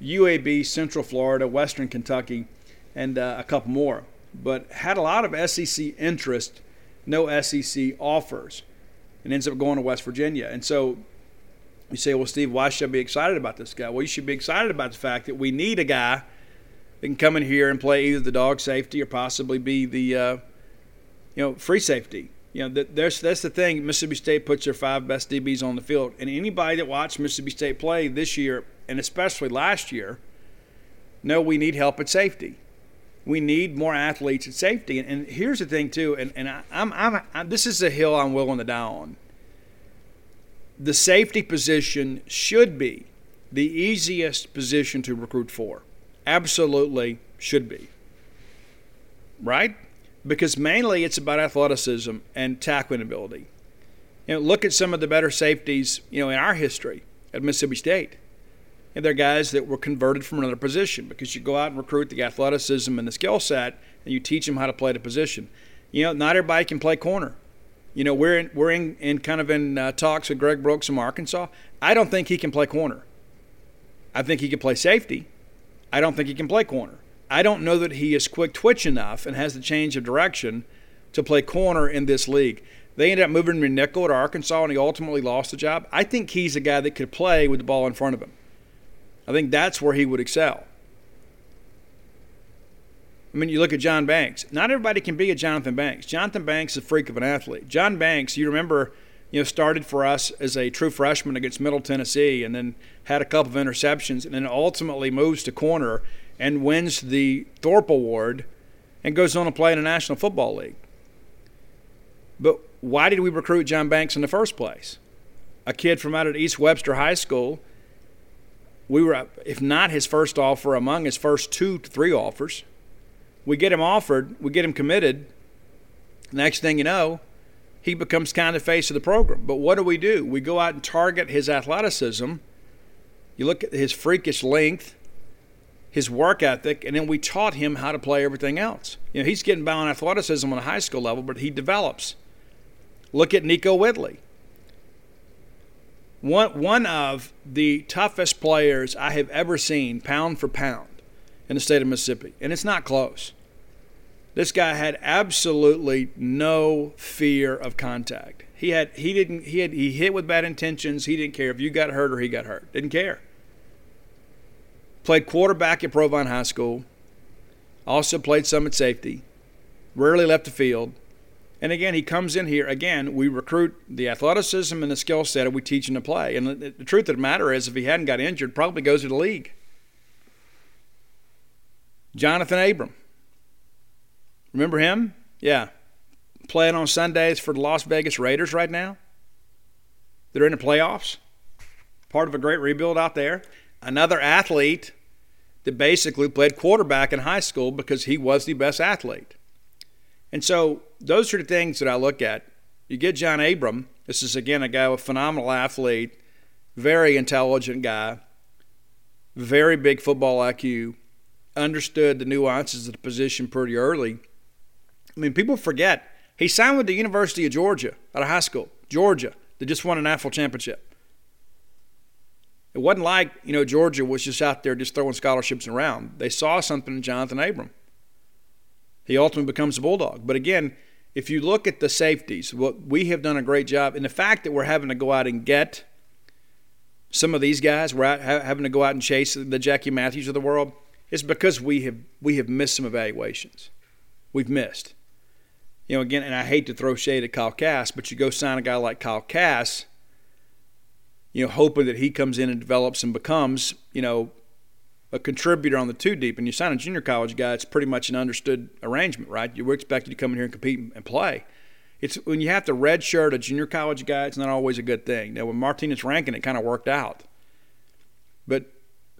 UAB, Central Florida, Western Kentucky, and uh, a couple more. But had a lot of SEC interest, no SEC offers, and ends up going to West Virginia. And so you say, well, Steve, why should I be excited about this guy? Well, you should be excited about the fact that we need a guy that can come in here and play either the dog safety or possibly be the uh, you know free safety. You know, there's that's the thing. Mississippi State puts their five best DBs on the field, and anybody that watched Mississippi State play this year and especially last year, know we need help at safety. We need more athletes at safety. And, and here's the thing too, and, and I, I'm, I'm, I'm this is a hill I'm willing to die on. The safety position should be the easiest position to recruit for. Absolutely should be. Right? Because mainly it's about athleticism and tackling ability. You know, look at some of the better safeties, you know, in our history at Mississippi State. And they're guys that were converted from another position because you go out and recruit the athleticism and the skill set and you teach them how to play the position. You know, not everybody can play corner. You know, we're in, we're in, in kind of in uh, talks with Greg Brooks from Arkansas. I don't think he can play corner. I think he can play safety. I don't think he can play corner. I don't know that he is quick twitch enough and has the change of direction to play corner in this league. They ended up moving him to nickel Arkansas, and he ultimately lost the job. I think he's a guy that could play with the ball in front of him. I think that's where he would excel. I mean, you look at John Banks. Not everybody can be a Johnthan Banks. Johnthan Banks is a freak of an athlete. John Banks, you remember, you know, started for us as a true freshman against Middle Tennessee, and then had a couple of interceptions, and then ultimately moves to corner and wins the Thorpe Award, and goes on to play in the National Football League. But why did we recruit John Banks in the first place? A kid from out at East Webster High School. We were, if not his first offer, among his first two to three offers. We get him offered, we get him committed. Next thing you know, he becomes kind of face of the program. But what do we do? We go out and target his athleticism. You look at his freakish length, his work ethic, and then we taught him how to play everything else. You know, he's getting by on athleticism on a high school level, but he develops. Look at Nickoe Whitley. One, one of the toughest players I have ever seen, pound for pound, in the state of Mississippi. And it's not close. This guy had absolutely no fear of contact. He had he didn't he had he hit with bad intentions. He didn't care if you got hurt or he got hurt. Didn't care. Played quarterback at Provine High School. Also played some at safety. Rarely left the field. And again, he comes in here. Again, we recruit the athleticism and the skill set, and we teach him to play. And the, the truth of the matter is, if he hadn't got injured, probably goes to the league. Johnathan Abram. Remember him? Yeah. Playing on Sundays for the Las Vegas Raiders right now. They're in the playoffs. Part of a great rebuild out there. Another athlete that basically played quarterback in high school because he was the best athlete. And so those are the things that I look at. You get John Abram. This is, again, a guy with phenomenal athlete, very intelligent guy, very big football IQ, understood the nuances of the position pretty early. I mean, people forget he signed with the University of Georgia out of high school, Georgia, that just won a national championship. It wasn't like, you know, Georgia was just out there just throwing scholarships around. They saw something in Johnathan Abram. He ultimately becomes a Bulldog. But again, if you look at the safeties, what we have done a great job, and the fact that we're having to go out and get some of these guys, we're out, having to go out and chase the Jackie Matthews of the world, is because we have we have missed some evaluations. We've missed. You know, again, and I hate to throw shade at Kyle Cass, but you go sign a guy like Kyle Cass, you know, hoping that he comes in and develops and becomes, you know, a contributor on the two deep, and you sign a junior college guy, it's pretty much an understood arrangement, right? You were expected to come in here and compete and play. It's when you have to redshirt a junior college guy, it's not always a good thing. Now, with Martinez Rankin, it kind of worked out. But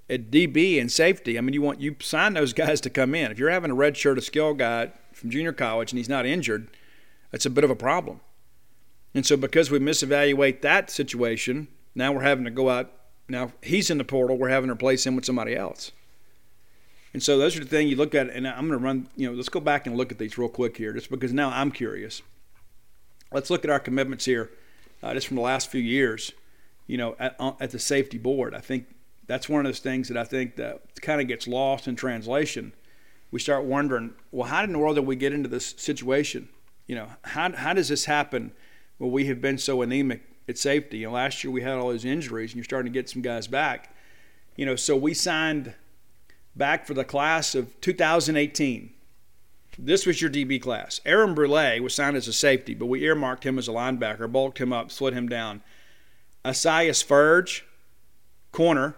at DB and safety, I mean, you want you sign those guys to come in. If you're having a redshirt a skill guy from junior college and he's not injured, that's a bit of a problem. And so, because we misevaluate that situation, now we're having to go out now he's in the portal. We're having to replace him with somebody else. And so those are the things you look at, and I'm going to run. You know, let's go back and look at these real quick here, just because now I'm curious. Let's look at our commitments here, uh, just from the last few years. You know, at, uh, at the safety board, I think that's one of those things that I think that kind of gets lost in translation. We start wondering, well, how in the world did we get into this situation? You know, how how does this happen? Well, we have been so anemic at safety. And last year we had all those injuries, and you're starting to get some guys back. You know, so we signed back for the class of 2018. This was your DB class. Aaron Brule was signed as a safety, but we earmarked him as a linebacker, bulked him up, slid him down. Esaias Furdge, corner.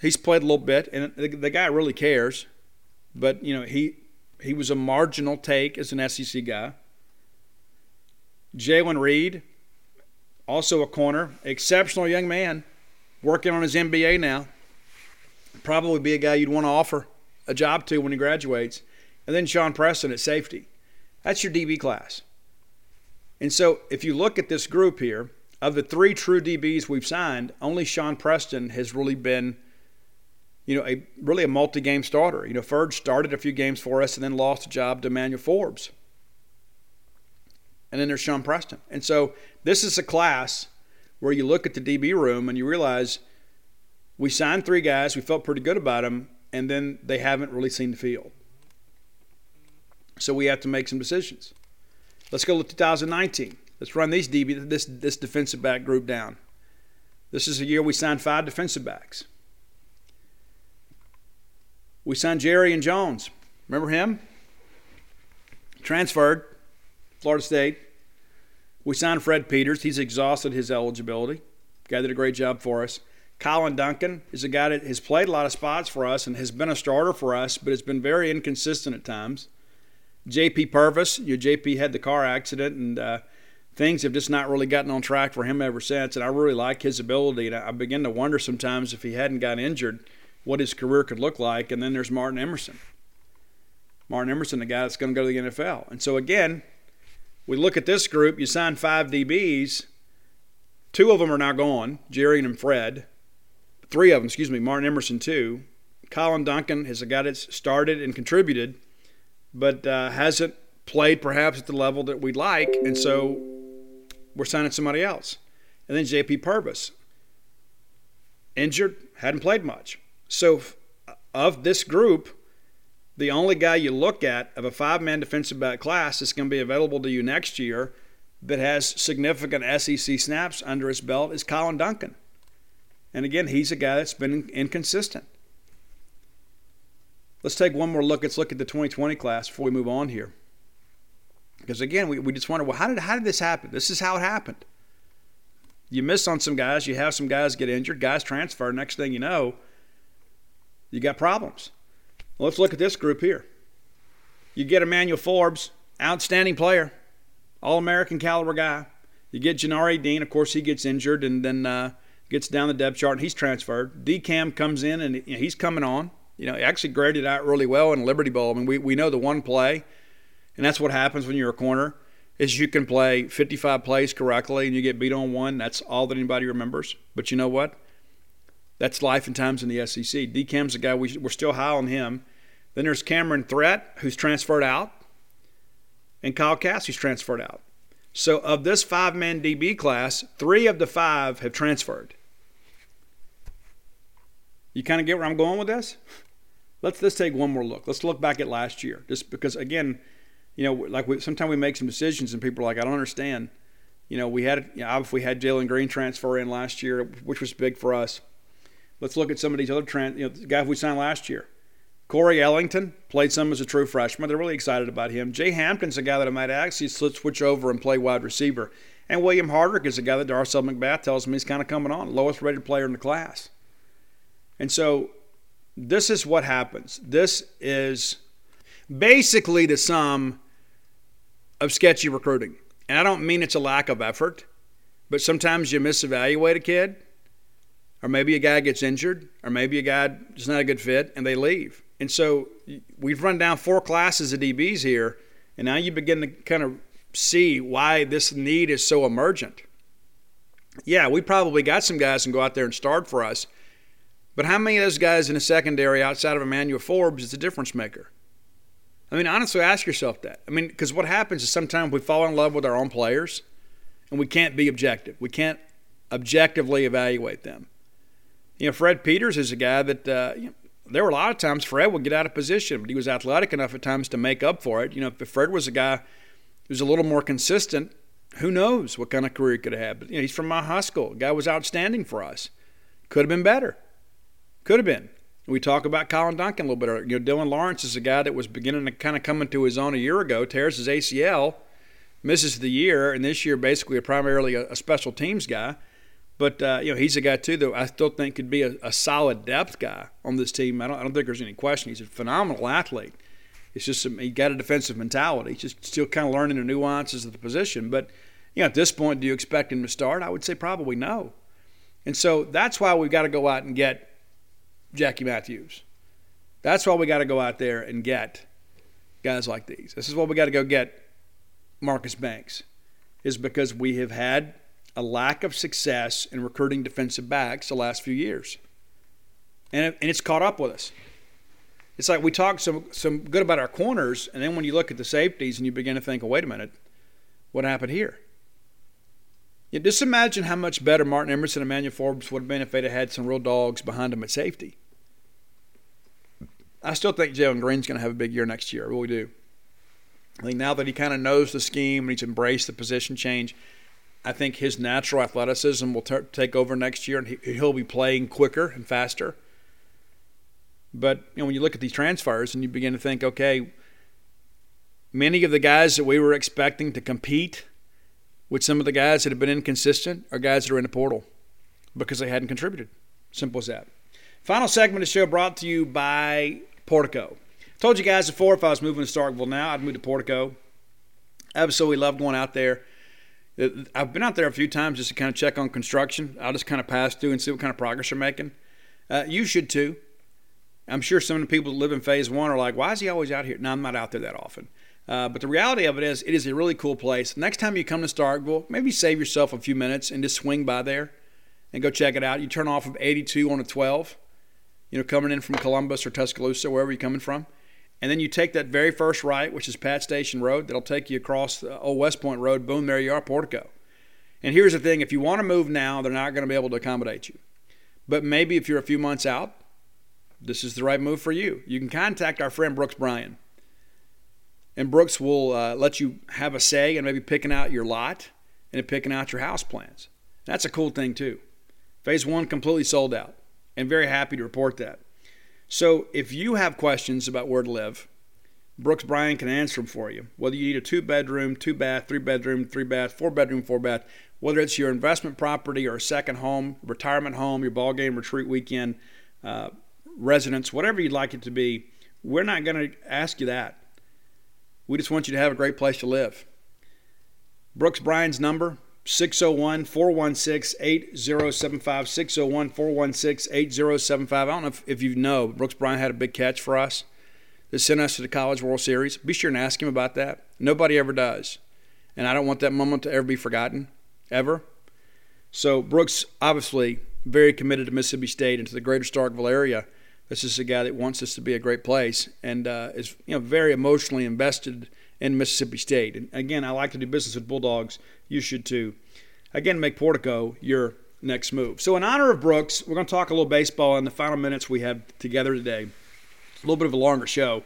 He's played a little bit, and the, the guy really cares. But you know, he he was a marginal take as an SEC guy. Jalen Reed, also a corner, exceptional young man, working on his MBA now. Probably be a guy you'd want to offer a job to when he graduates. And then Sean Preston at safety. That's your DB class. And so if you look at this group here, of the three true DBs we've signed, only Sean Preston has really been, you know, a really a multi-game starter. You know, Ferg started a few games for us and then lost a job to Emmanuel Forbes and then there's Sean Preston. And so this is a class where you look at the DB room and you realize we signed three guys, we felt pretty good about them, and then they haven't really seen the field. So we have to make some decisions. Let's go to 2019. Let's run these DB, this this defensive back group down. This is a year we signed five defensive backs. We signed Jarrian Jones. Remember him? Transferred, Florida State. We signed Fred Peters. He's exhausted his eligibility. Guy did a great job for us. Collin Duncan is a guy that has played a lot of spots for us and has been a starter for us, but has been very inconsistent at times. JP Purvis, you know, JP had the car accident, and uh, things have just not really gotten on track for him ever since. And I really like his ability. And I begin to wonder sometimes if he hadn't got injured, what his career could look like. And then there's Martin Emerson. Martin Emerson, the guy that's going to go to the NFL. And so again, we look at this group. You sign five DBs. Two of them are now gone, Jerry and Fred. Three of them, excuse me, Martin Emerson too. Collin Duncan is a guy that's started and contributed, but uh, hasn't played perhaps at the level that we'd like, and so we're signing somebody else. And then JP Purvis, injured, hadn't played much. So of this group, the only guy you look at of a five-man defensive back class that's going to be available to you next year that has significant SEC snaps under his belt is Collin Duncan. And again, he's a guy that's been inconsistent. Let's take one more look. Let's look at the 2020 class before we move on here. Because again, we, we just wonder, well, how did, how did this happen? This is how it happened. You miss on some guys, you have some guys get injured, guys transfer. Next thing you know, you got problems. Well, let's look at this group here. You get Emmanuel Forbes, outstanding player, All American caliber guy. You get Janari Dean, of course, he gets injured and then uh, gets down the depth chart and he's transferred. DCAM comes in and you know, he's coming on. You know, he actually graded out really well in Liberty Bowl. I mean, we, we know the one play, and that's what happens when you're a corner, is you can play 55 plays correctly and you get beat on one. That's all that anybody remembers. But you know what? That's life and times in the SEC. DCAM's a guy, we, we're still high on him. Then there's Cameron Threat, who's transferred out, and Kyle Cass, who's transferred out. So of this five man DB class, three of the five have transferred. You kind of get where I'm going with this? Let's let's take one more look. Let's look back at last year, just because again, you know, like we, sometimes we make some decisions and people are like, I don't understand. You know, we had you know, we had Jalen Green transfer in last year, which was big for us. Let's look at some of these other trans. You know, the guy we signed last year, Corey Ellington played some as a true freshman. They're really excited about him. Jay Hampton's a guy that I might actually switch over and play wide receiver. And William Hardrick is a guy that Darcel McBath tells me he's kind of coming on, lowest rated player in the class. And so this is what happens. This is basically the sum of sketchy recruiting. And I don't mean it's a lack of effort, but sometimes you misevaluate a kid, or maybe a guy gets injured, or maybe a guy is not a good fit and they leave. And so we've run down four classes of DBs here, and now you begin to kind of see why this need is so emergent. Yeah, we probably got some guys and go out there and start for us but how many of those guys in the secondary outside of Emmanuel Forbes is a difference maker? I mean, honestly, ask yourself that. I mean, because what happens is sometimes we fall in love with our own players and we can't be objective. We can't objectively evaluate them. You know, Fred Peters is a guy that, uh, you know, there were a lot of times Fred would get out of position, but he was athletic enough at times to make up for it. You know, if Fred was a guy who was a little more consistent, who knows what kind of career he could have had. But, you know, he's from my high school. Guy was outstanding for us. Could have been better. Could have been. We talk about Collin Duncan a little bit earlier. You know, Dylan Lawrence is a guy that was beginning to kind of come into his own a year ago, tears his ACL, misses the year, and this year basically primarily a, a special teams guy. But uh, you know, he's a guy too that I still think could be a, a solid depth guy on this team. I don't, I don't think there's any question. He's a phenomenal athlete. It's just some, he got a defensive mentality. He's just still kind of learning the nuances of the position. But you know, at this point, do you expect him to start? I would say probably no. And so that's why we've got to go out and get Jackie Matthews. That's why we got to go out there and get guys like these. This is what we got to go get Marcus Banks, is because we have had a lack of success in recruiting defensive backs the last few years. And, and it's caught up with us. It's like we talked some, some good about our corners, and then when you look at the safeties and you begin to think, oh, wait a minute, what happened here? Yeah, just imagine how much better Martin Emerson and Emmanuel Forbes would have been if they'd have had some real dogs behind them at safety. I still think Jalen Green's going to have a big year next year. I really do. I think now that he kind of knows the scheme and he's embraced the position change, I think his natural athleticism will t- take over next year, and he, he'll be playing quicker and faster. But you know, when you look at these transfers and you begin to think, okay, many of the guys that we were expecting to compete with some of the guys that have been inconsistent are guys that are in the portal because they hadn't contributed. Simple as that. Final segment of the show brought to you by Portico. Told you guys before if I was moving to Starkville now, I'd move to Portico. Absolutely love going out there. I've been out there a few times just to kind of check on construction. I'll just kind of pass through and see what kind of progress they're making. Uh, you should too. I'm sure some of the people that live in phase one are like, why is he always out here? No, I'm not out there that often. Uh, but the reality of it is, it is a really cool place. Next time you come to Starkville, maybe save yourself a few minutes and just swing by there and go check it out. You turn off of 82 on a 12, you know, coming in from Columbus or Tuscaloosa, wherever you're coming from. And then you take that very first right, which is Pat Station Road, that'll take you across the old West Point Road. Boom, there you are, Portico. And here's the thing if you want to move now, they're not going to be able to accommodate you. But maybe if you're a few months out, this is the right move for you. You can contact our friend Brooks Bryan. And Brooks will uh, let you have a say in maybe picking out your lot and picking out your house plans. That's a cool thing, too. Phase one completely sold out, and very happy to report that. So if you have questions about where to live, Brooks Bryan can answer them for you. Whether you need a two bedroom, two bath, three bedroom, three bath, four bedroom, four bath, whether it's your investment property or a second home, retirement home, your ball game retreat weekend, uh, residence, whatever you'd like it to be, we're not going to ask you that. We just want you to have a great place to live. Brooks Bryan's number, 601 416 8075. 601 416 8075. I don't know if, if you know, Brooks Bryan had a big catch for us that sent us to the College World Series. Be sure and ask him about that. Nobody ever does. And I don't want that moment to ever be forgotten, ever. So, Brooks, obviously, very committed to Mississippi State and to the greater Starkville area. This is a guy that wants this to be a great place and uh, is you know very emotionally invested in Mississippi State. And again, I like to do business with Bulldogs. You should too. Again, make Portico your next move. So, in honor of Brooks, we're going to talk a little baseball in the final minutes we have together today. A little bit of a longer show.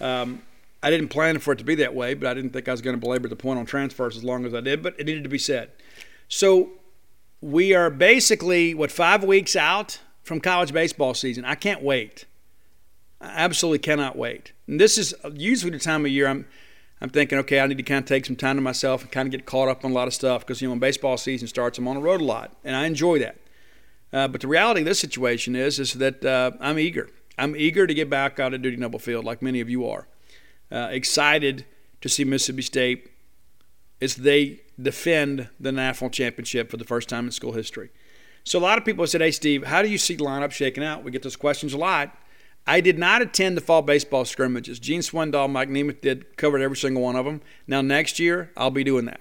Um, I didn't plan for it to be that way, but I didn't think I was going to belabor the point on transfers as long as I did, but it needed to be said. So, we are basically, what, five weeks out from college baseball season. I can't wait. I absolutely cannot wait. And this is usually the time of year I'm I'm thinking, okay, I need to kind of take some time to myself and kind of get caught up on a lot of stuff because, you know, when baseball season starts, I'm on the road a lot, and I enjoy that. Uh, but the reality of this situation is, is that uh, I'm eager. I'm eager to get back out of Dudy Noble Field, like many of you are. Uh, excited to see Mississippi State as they defend the national championship for the first time in school history. So a lot of people said, "Hey, Steve, how do you see the lineup shaking out?" We get those questions a lot. I did not attend the fall baseball scrimmages. Gene Swindoll, Mike Nemeth did covered every single one of them. Now next year, I'll be doing that.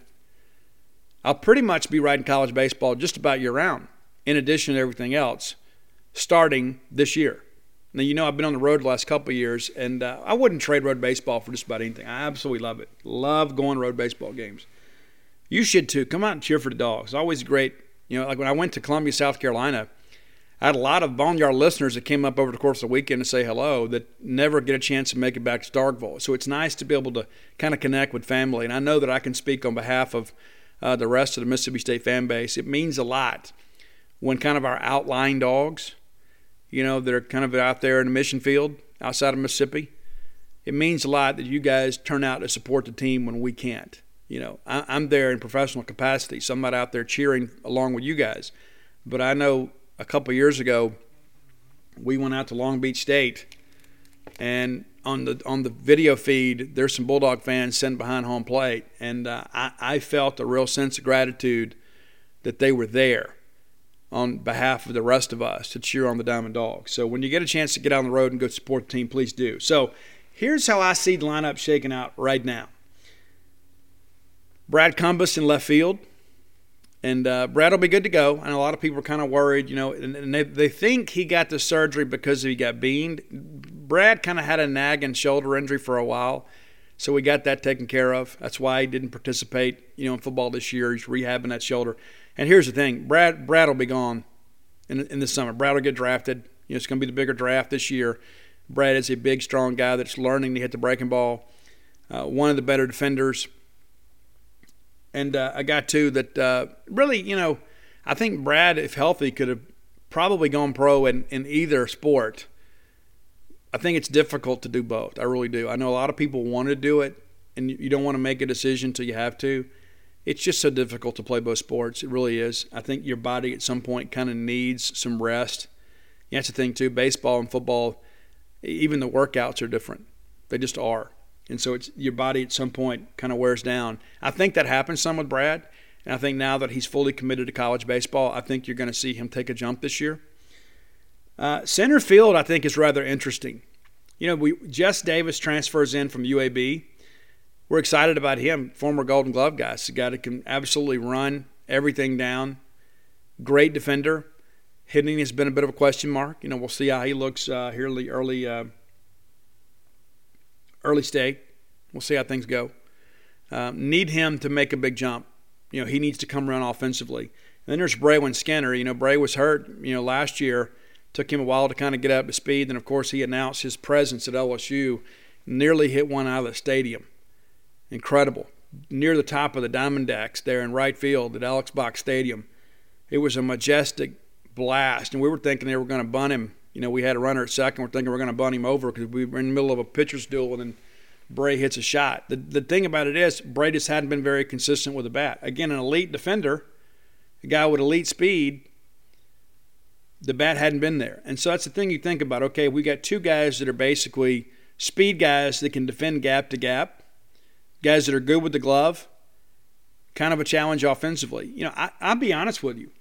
I'll pretty much be riding college baseball just about year round, in addition to everything else, starting this year. Now you know I've been on the road the last couple years, and uh, I wouldn't trade road baseball for just about anything. I absolutely love it. Love going to road baseball games. You should too. Come out and cheer for the dogs. Always great. You know, like when I went to Columbia, South Carolina I had a lot of Boneyard listeners that came up over the course of the weekend to say hello that never get a chance to make it back to Starkville. So it's nice to be able to kind of connect with family. And I know that I can speak on behalf of uh, the rest of the Mississippi State fan base. It means a lot when kind of our outlying dogs, you know, that are kind of out there in the mission field outside of Mississippi, it means a lot that you guys turn out to support the team when we can't. You know, I, I'm there in professional capacity, so I'm not out there cheering along with you guys. But I know a couple years ago, we went out to Long Beach State, and on the on the video feed, there's some Bulldog fans sitting behind home plate, and uh, I, I felt a real sense of gratitude that they were there on behalf of the rest of us to cheer on the Diamond Dogs. So when you get a chance to get on the road and go support the team, please do. So here's how I see the lineup shaking out right now. Brad Cumbest in left field. And uh, Brad will be good to go. And a lot of people are kind of worried, you know, and, and they, they think he got the surgery because he got beamed. Brad kind of had a nagging shoulder injury for a while. So we got that taken care of. That's why he didn't participate, you know, in football this year. He's rehabbing that shoulder. And here's the thing Brad, Brad will be gone in, in the summer. Brad will get drafted. You know, it's going to be the bigger draft this year. Brad is a big, strong guy that's learning to hit the breaking ball. Uh, one of the better defenders. And uh, a guy, too, that uh, really, you know, I think Brad, if healthy, could have probably gone pro in, in either sport. I think it's difficult to do both. I really do. I know a lot of people want to do it, and you don't want to make a decision until you have to. It's just so difficult to play both sports. It really is. I think your body at some point kind of needs some rest. That's the thing too. Baseball and football, even the workouts are different. They just are, and so it's your body at some point kind of wears down. I think that happens some with Brad, and I think now that he's fully committed to college baseball, I think you're going to see him take a jump this year. Uh, center field, I think, is rather interesting. You know, we Jess Davis transfers in from UAB. We're excited about him, former Golden Glove guy. He's a guy that can absolutely run everything down. Great defender. Hitting has been a bit of a question mark. You know, we'll see how he looks uh, here the early uh, early state. We'll see how things go. Um, need him to make a big jump. You know, he needs to come run offensively. And then there's Brayland Skinner. You know, Bray was hurt. You know, last year Took him a while to kind of get up to speed. And of course, he announced his presence at LSU. Nearly hit one out of the stadium. Incredible. Near the top of the Diamondbacks there in right field at Alex Box Stadium. It was a majestic blast. And we were thinking they were going to bunt him. You know, we had a runner at second. We're thinking we we're going to bunt him over because we were in the middle of a pitcher's duel and then Bray hits a shot. The, the thing about it is, Bray just hadn't been very consistent with the bat. Again, an elite defender, a guy with elite speed, the bat hadn't been there. And so that's the thing you think about. Okay, we got two guys that are basically speed guys that can defend gap to gap, guys that are good with the glove, kind of a challenge offensively. You know, I, I'll be honest with you.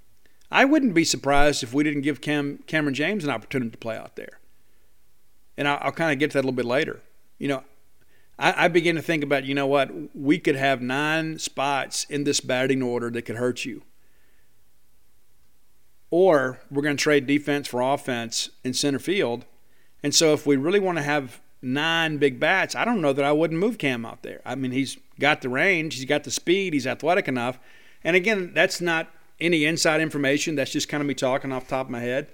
I wouldn't be surprised if we didn't give Cam, Kamren James an opportunity to play out there. And I'll, I'll kind of get to that a little bit later. You know, I, I begin to think about, you know what, we could have nine spots in this batting order that could hurt you or we're going to trade defense for offense in center field. And so if we really want to have nine big bats, I don't know that I wouldn't move Cam out there. I mean, he's got the range, he's got the speed, he's athletic enough. And again, that's not any inside information. That's just kind of me talking off the top of my head.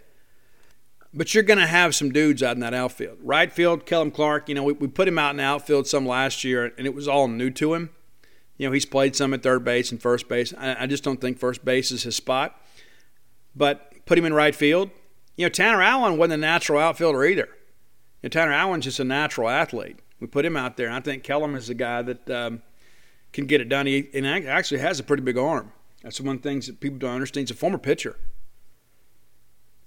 But you're going to have some dudes out in that outfield. Right field, Kellum Clark, you know, we, we put him out in the outfield some last year, and it was all new to him. You know, he's played some at third base and first base. I, I just don't think first base is his spot but put him in right field. You know, Tanner Allen wasn't a natural outfielder either. You know, Tanner Allen's just a natural athlete. We put him out there, and I think Kellum is a guy that um, can get it done. He and actually has a pretty big arm. That's one of the things that people don't understand. He's a former pitcher.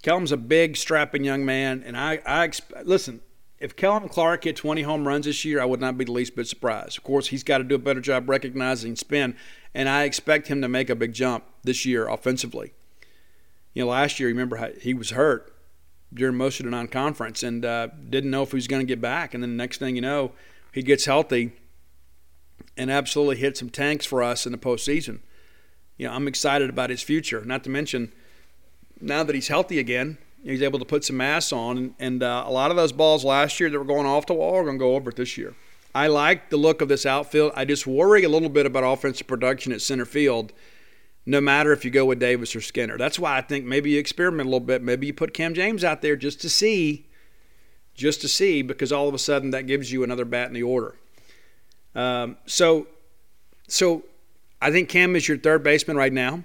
Kellum's a big, strapping young man, and I, I listen. If Kellum Clark hit 20 home runs this year, I would not be the least bit surprised. Of course, he's got to do a better job recognizing spin, and I expect him to make a big jump this year offensively you know, last year, remember how he was hurt during most of the non-conference and uh, didn't know if he was going to get back. And then the next thing you know, he gets healthy and absolutely hit some tanks for us in the postseason. You know, I'm excited about his future. Not to mention, now that he's healthy again, he's able to put some mass on, and, and uh, a lot of those balls last year that were going off the wall are going to go over it this year. I like the look of this outfield. I just worry a little bit about offensive production at center field no matter if you go with Davis or Skinner. That's why I think maybe you experiment a little bit. Maybe you put Cam James out there just to see, just to see, because all of a sudden that gives you another bat in the order. Um, so, so I think Cam is your third baseman right now.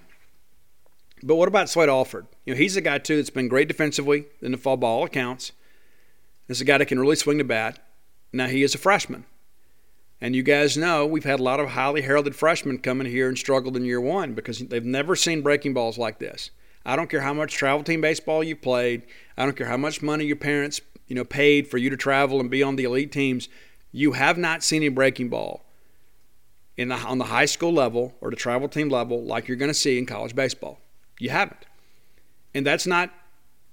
But what about Slade Alford? You know, he's a guy too that's been great defensively in the fall ball accounts. He's a guy that can really swing the bat. Now he is a freshman. And you guys know we've had a lot of highly heralded freshmen coming here and struggled in year one because they've never seen breaking balls like this. I don't care how much travel team baseball you've played. I don't care how much money your parents, you know, paid for you to travel and be on the elite teams. You have not seen a breaking ball in the, on the high school level or the travel team level like you're going to see in college baseball. You haven't. And that's not,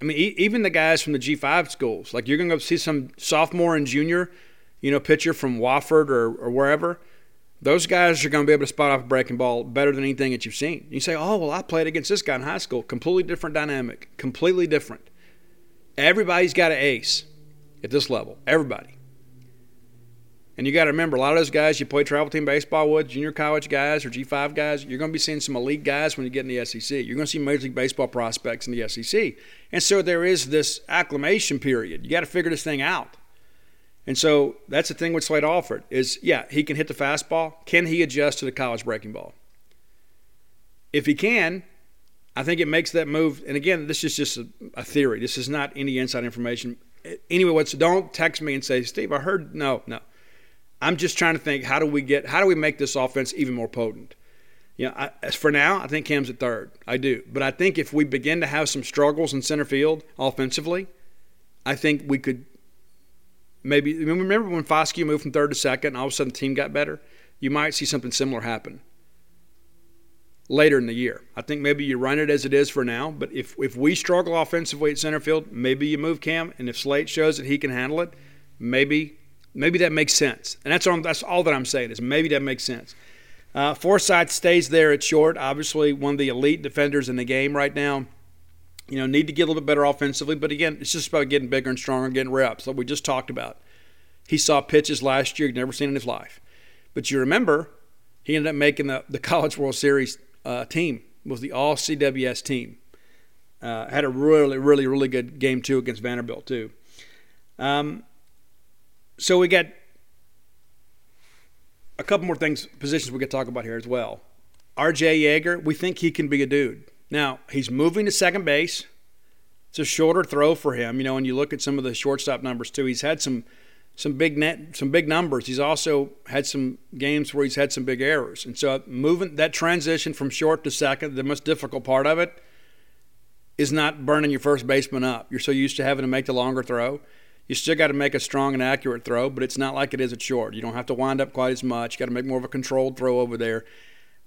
I mean, even the guys from the G5 schools, like you're going to go see some sophomore and junior you know, pitcher from Wofford or, or wherever, those guys are going to be able to spot off a breaking ball better than anything that you've seen. You say, oh, well, I played against this guy in high school. Completely different dynamic, completely different. Everybody's got an ace at this level. Everybody. And you got to remember, a lot of those guys you play travel team baseball with, junior college guys or G5 guys, you're going to be seeing some elite guys when you get in the SEC. You're going to see Major League Baseball prospects in the SEC. And so there is this acclimation period. You got to figure this thing out. And so that's the thing with Slade Alford is, yeah, he can hit the fastball. Can he adjust to the college breaking ball? If he can, I think it makes that move. And again, this is just a, a theory. This is not any inside information. Anyway, what's don't text me and say, Steve, I heard. No, no. I'm just trying to think how do we get how do we make this offense even more potent? You know, I, as for now, I think Cam's at third. I do, but I think if we begin to have some struggles in center field offensively, I think we could maybe remember when Foscue moved from third to second, and all of a sudden the team got better. You might see something similar happen later in the year. I think maybe you run it as it is for now, but if if we struggle offensively at center field, maybe you move Cam, and if Slade shows that he can handle it, maybe maybe that makes sense. And that's all, that's all that I'm saying is maybe that makes sense. Uh, Forsythe stays there at short. Obviously, one of the elite defenders in the game right now. You know, need to get a little bit better offensively, but again, it's just about getting bigger and stronger and getting reps, like we just talked about. He saw pitches last year he'd never seen in his life. But you remember, he ended up making the, the College World Series uh, team, was the All CWS team. Uh, had a really, really, really good game, too, against Vanderbilt, too. Um, so we got a couple more things, positions we could talk about here as well. RJ Yeager, we think he can be a dude. Now, he's moving to second base. It's a shorter throw for him, you know, and you look at some of the shortstop numbers too. He's had some some big net some big numbers. He's also had some games where he's had some big errors. And so moving that transition from short to second, the most difficult part of it is not burning your first baseman up. You're so used to having to make the longer throw. You still got to make a strong and accurate throw, but it's not like it is at short. You don't have to wind up quite as much. You got to make more of a controlled throw over there.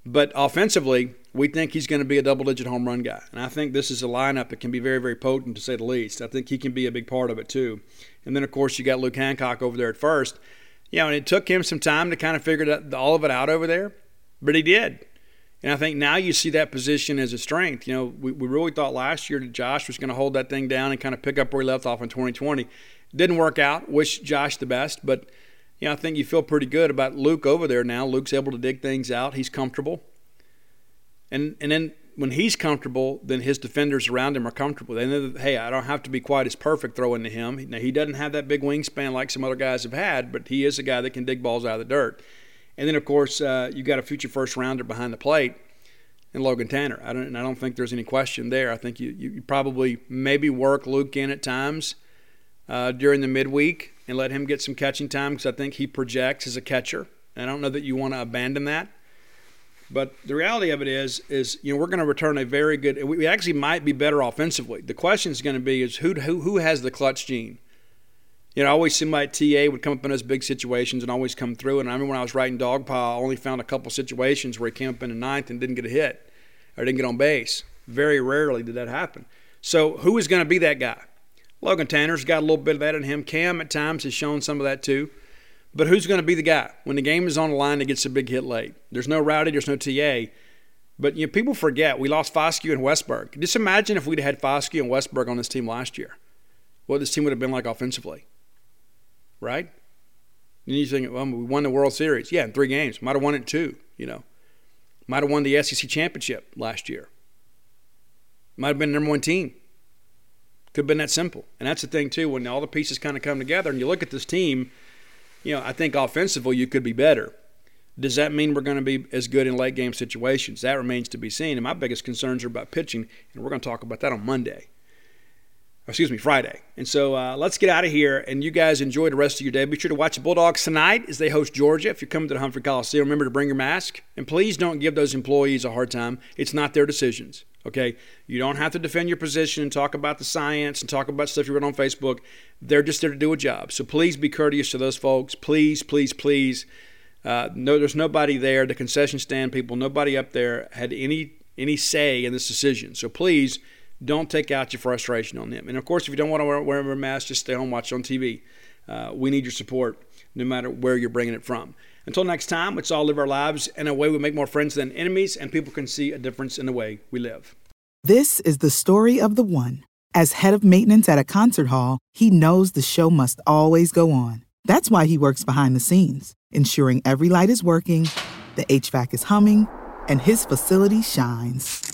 But offensively, we think he's going to be a double digit home run guy. And I think this is a lineup that can be very, very potent, to say the least. I think he can be a big part of it, too. And then, of course, you got Luke Hancock over there at first. You know, and it took him some time to kind of figure all of it out over there, but he did. And I think now you see that position as a strength. You know, we, we really thought last year that Josh was going to hold that thing down and kind of pick up where he left off in 2020. Didn't work out. Wish Josh the best, but you know, I think you feel pretty good about Luke over there now. Luke's able to dig things out. He's comfortable. And and then when he's comfortable, then his defenders around him are comfortable. They know that, hey, I don't have to be quite as perfect throwing to him. Now, he doesn't have that big wingspan like some other guys have had, but he is a guy that can dig balls out of the dirt. And then, of course, uh, you got a future first rounder behind the plate and Logan Tanner. I don't, and I don't think there's any question there. I think you, you probably maybe work Luke in at times uh, during the midweek and let him get some catching time because I think he projects as a catcher. And I don't know that you want to abandon that. But the reality of it is, is you know we're going to return a very good. We actually might be better offensively. The question is going to be is who who who has the clutch gene. You know, I always seemed like TA would come up in those big situations and always come through. And I remember when I was writing Dogpile, I only found a couple situations where he came up in the ninth and didn't get a hit or didn't get on base. Very rarely did that happen. So who is going to be that guy? Logan Tanner's got a little bit of that in him. Cam at times has shown some of that too. But who's going to be the guy when the game is on the line that gets a big hit late? There's no Rowdey, there's no TA. But you know, people forget we lost Foscue and Westburg. Just imagine if we'd had Foscue and Westburg on this team last year. What this team would have been like offensively, right? And you think, well, we won the World Series. Yeah, in three games. Might have won it two. You know, might have won the SEC championship last year. Might have been the number one team. Could have been that simple. And that's the thing, too, when all the pieces kind of come together and you look at this team, you know, I think offensively you could be better. Does that mean we're going to be as good in late game situations? That remains to be seen. And my biggest concerns are about pitching, and we're going to talk about that on Monday. Excuse me, Friday. And so uh, let's get out of here, and you guys enjoy the rest of your day. Be sure to watch the Bulldogs tonight as they host Georgia. If you're coming to the Humphrey Coliseum, remember to bring your mask, and please don't give those employees a hard time. It's not their decisions. Okay, you don't have to defend your position and talk about the science and talk about stuff you read on Facebook. They're just there to do a job. So please be courteous to those folks. Please, please, please. Uh, no, there's nobody there. The concession stand people, nobody up there had any any say in this decision. So please don't take out your frustration on them. And of course, if you don't want to wear, a mask, just stay home, watch on TV. Uh, we need your support, no matter where you're bringing it from. Until next time, let's all live our lives in a way we make more friends than enemies, and people can see a difference in the way we live. This is the story of the one. As head of maintenance at a concert hall, he knows the show must always go on. That's why he works behind the scenes, ensuring every light is working, the HVAC is humming, and his facility shines.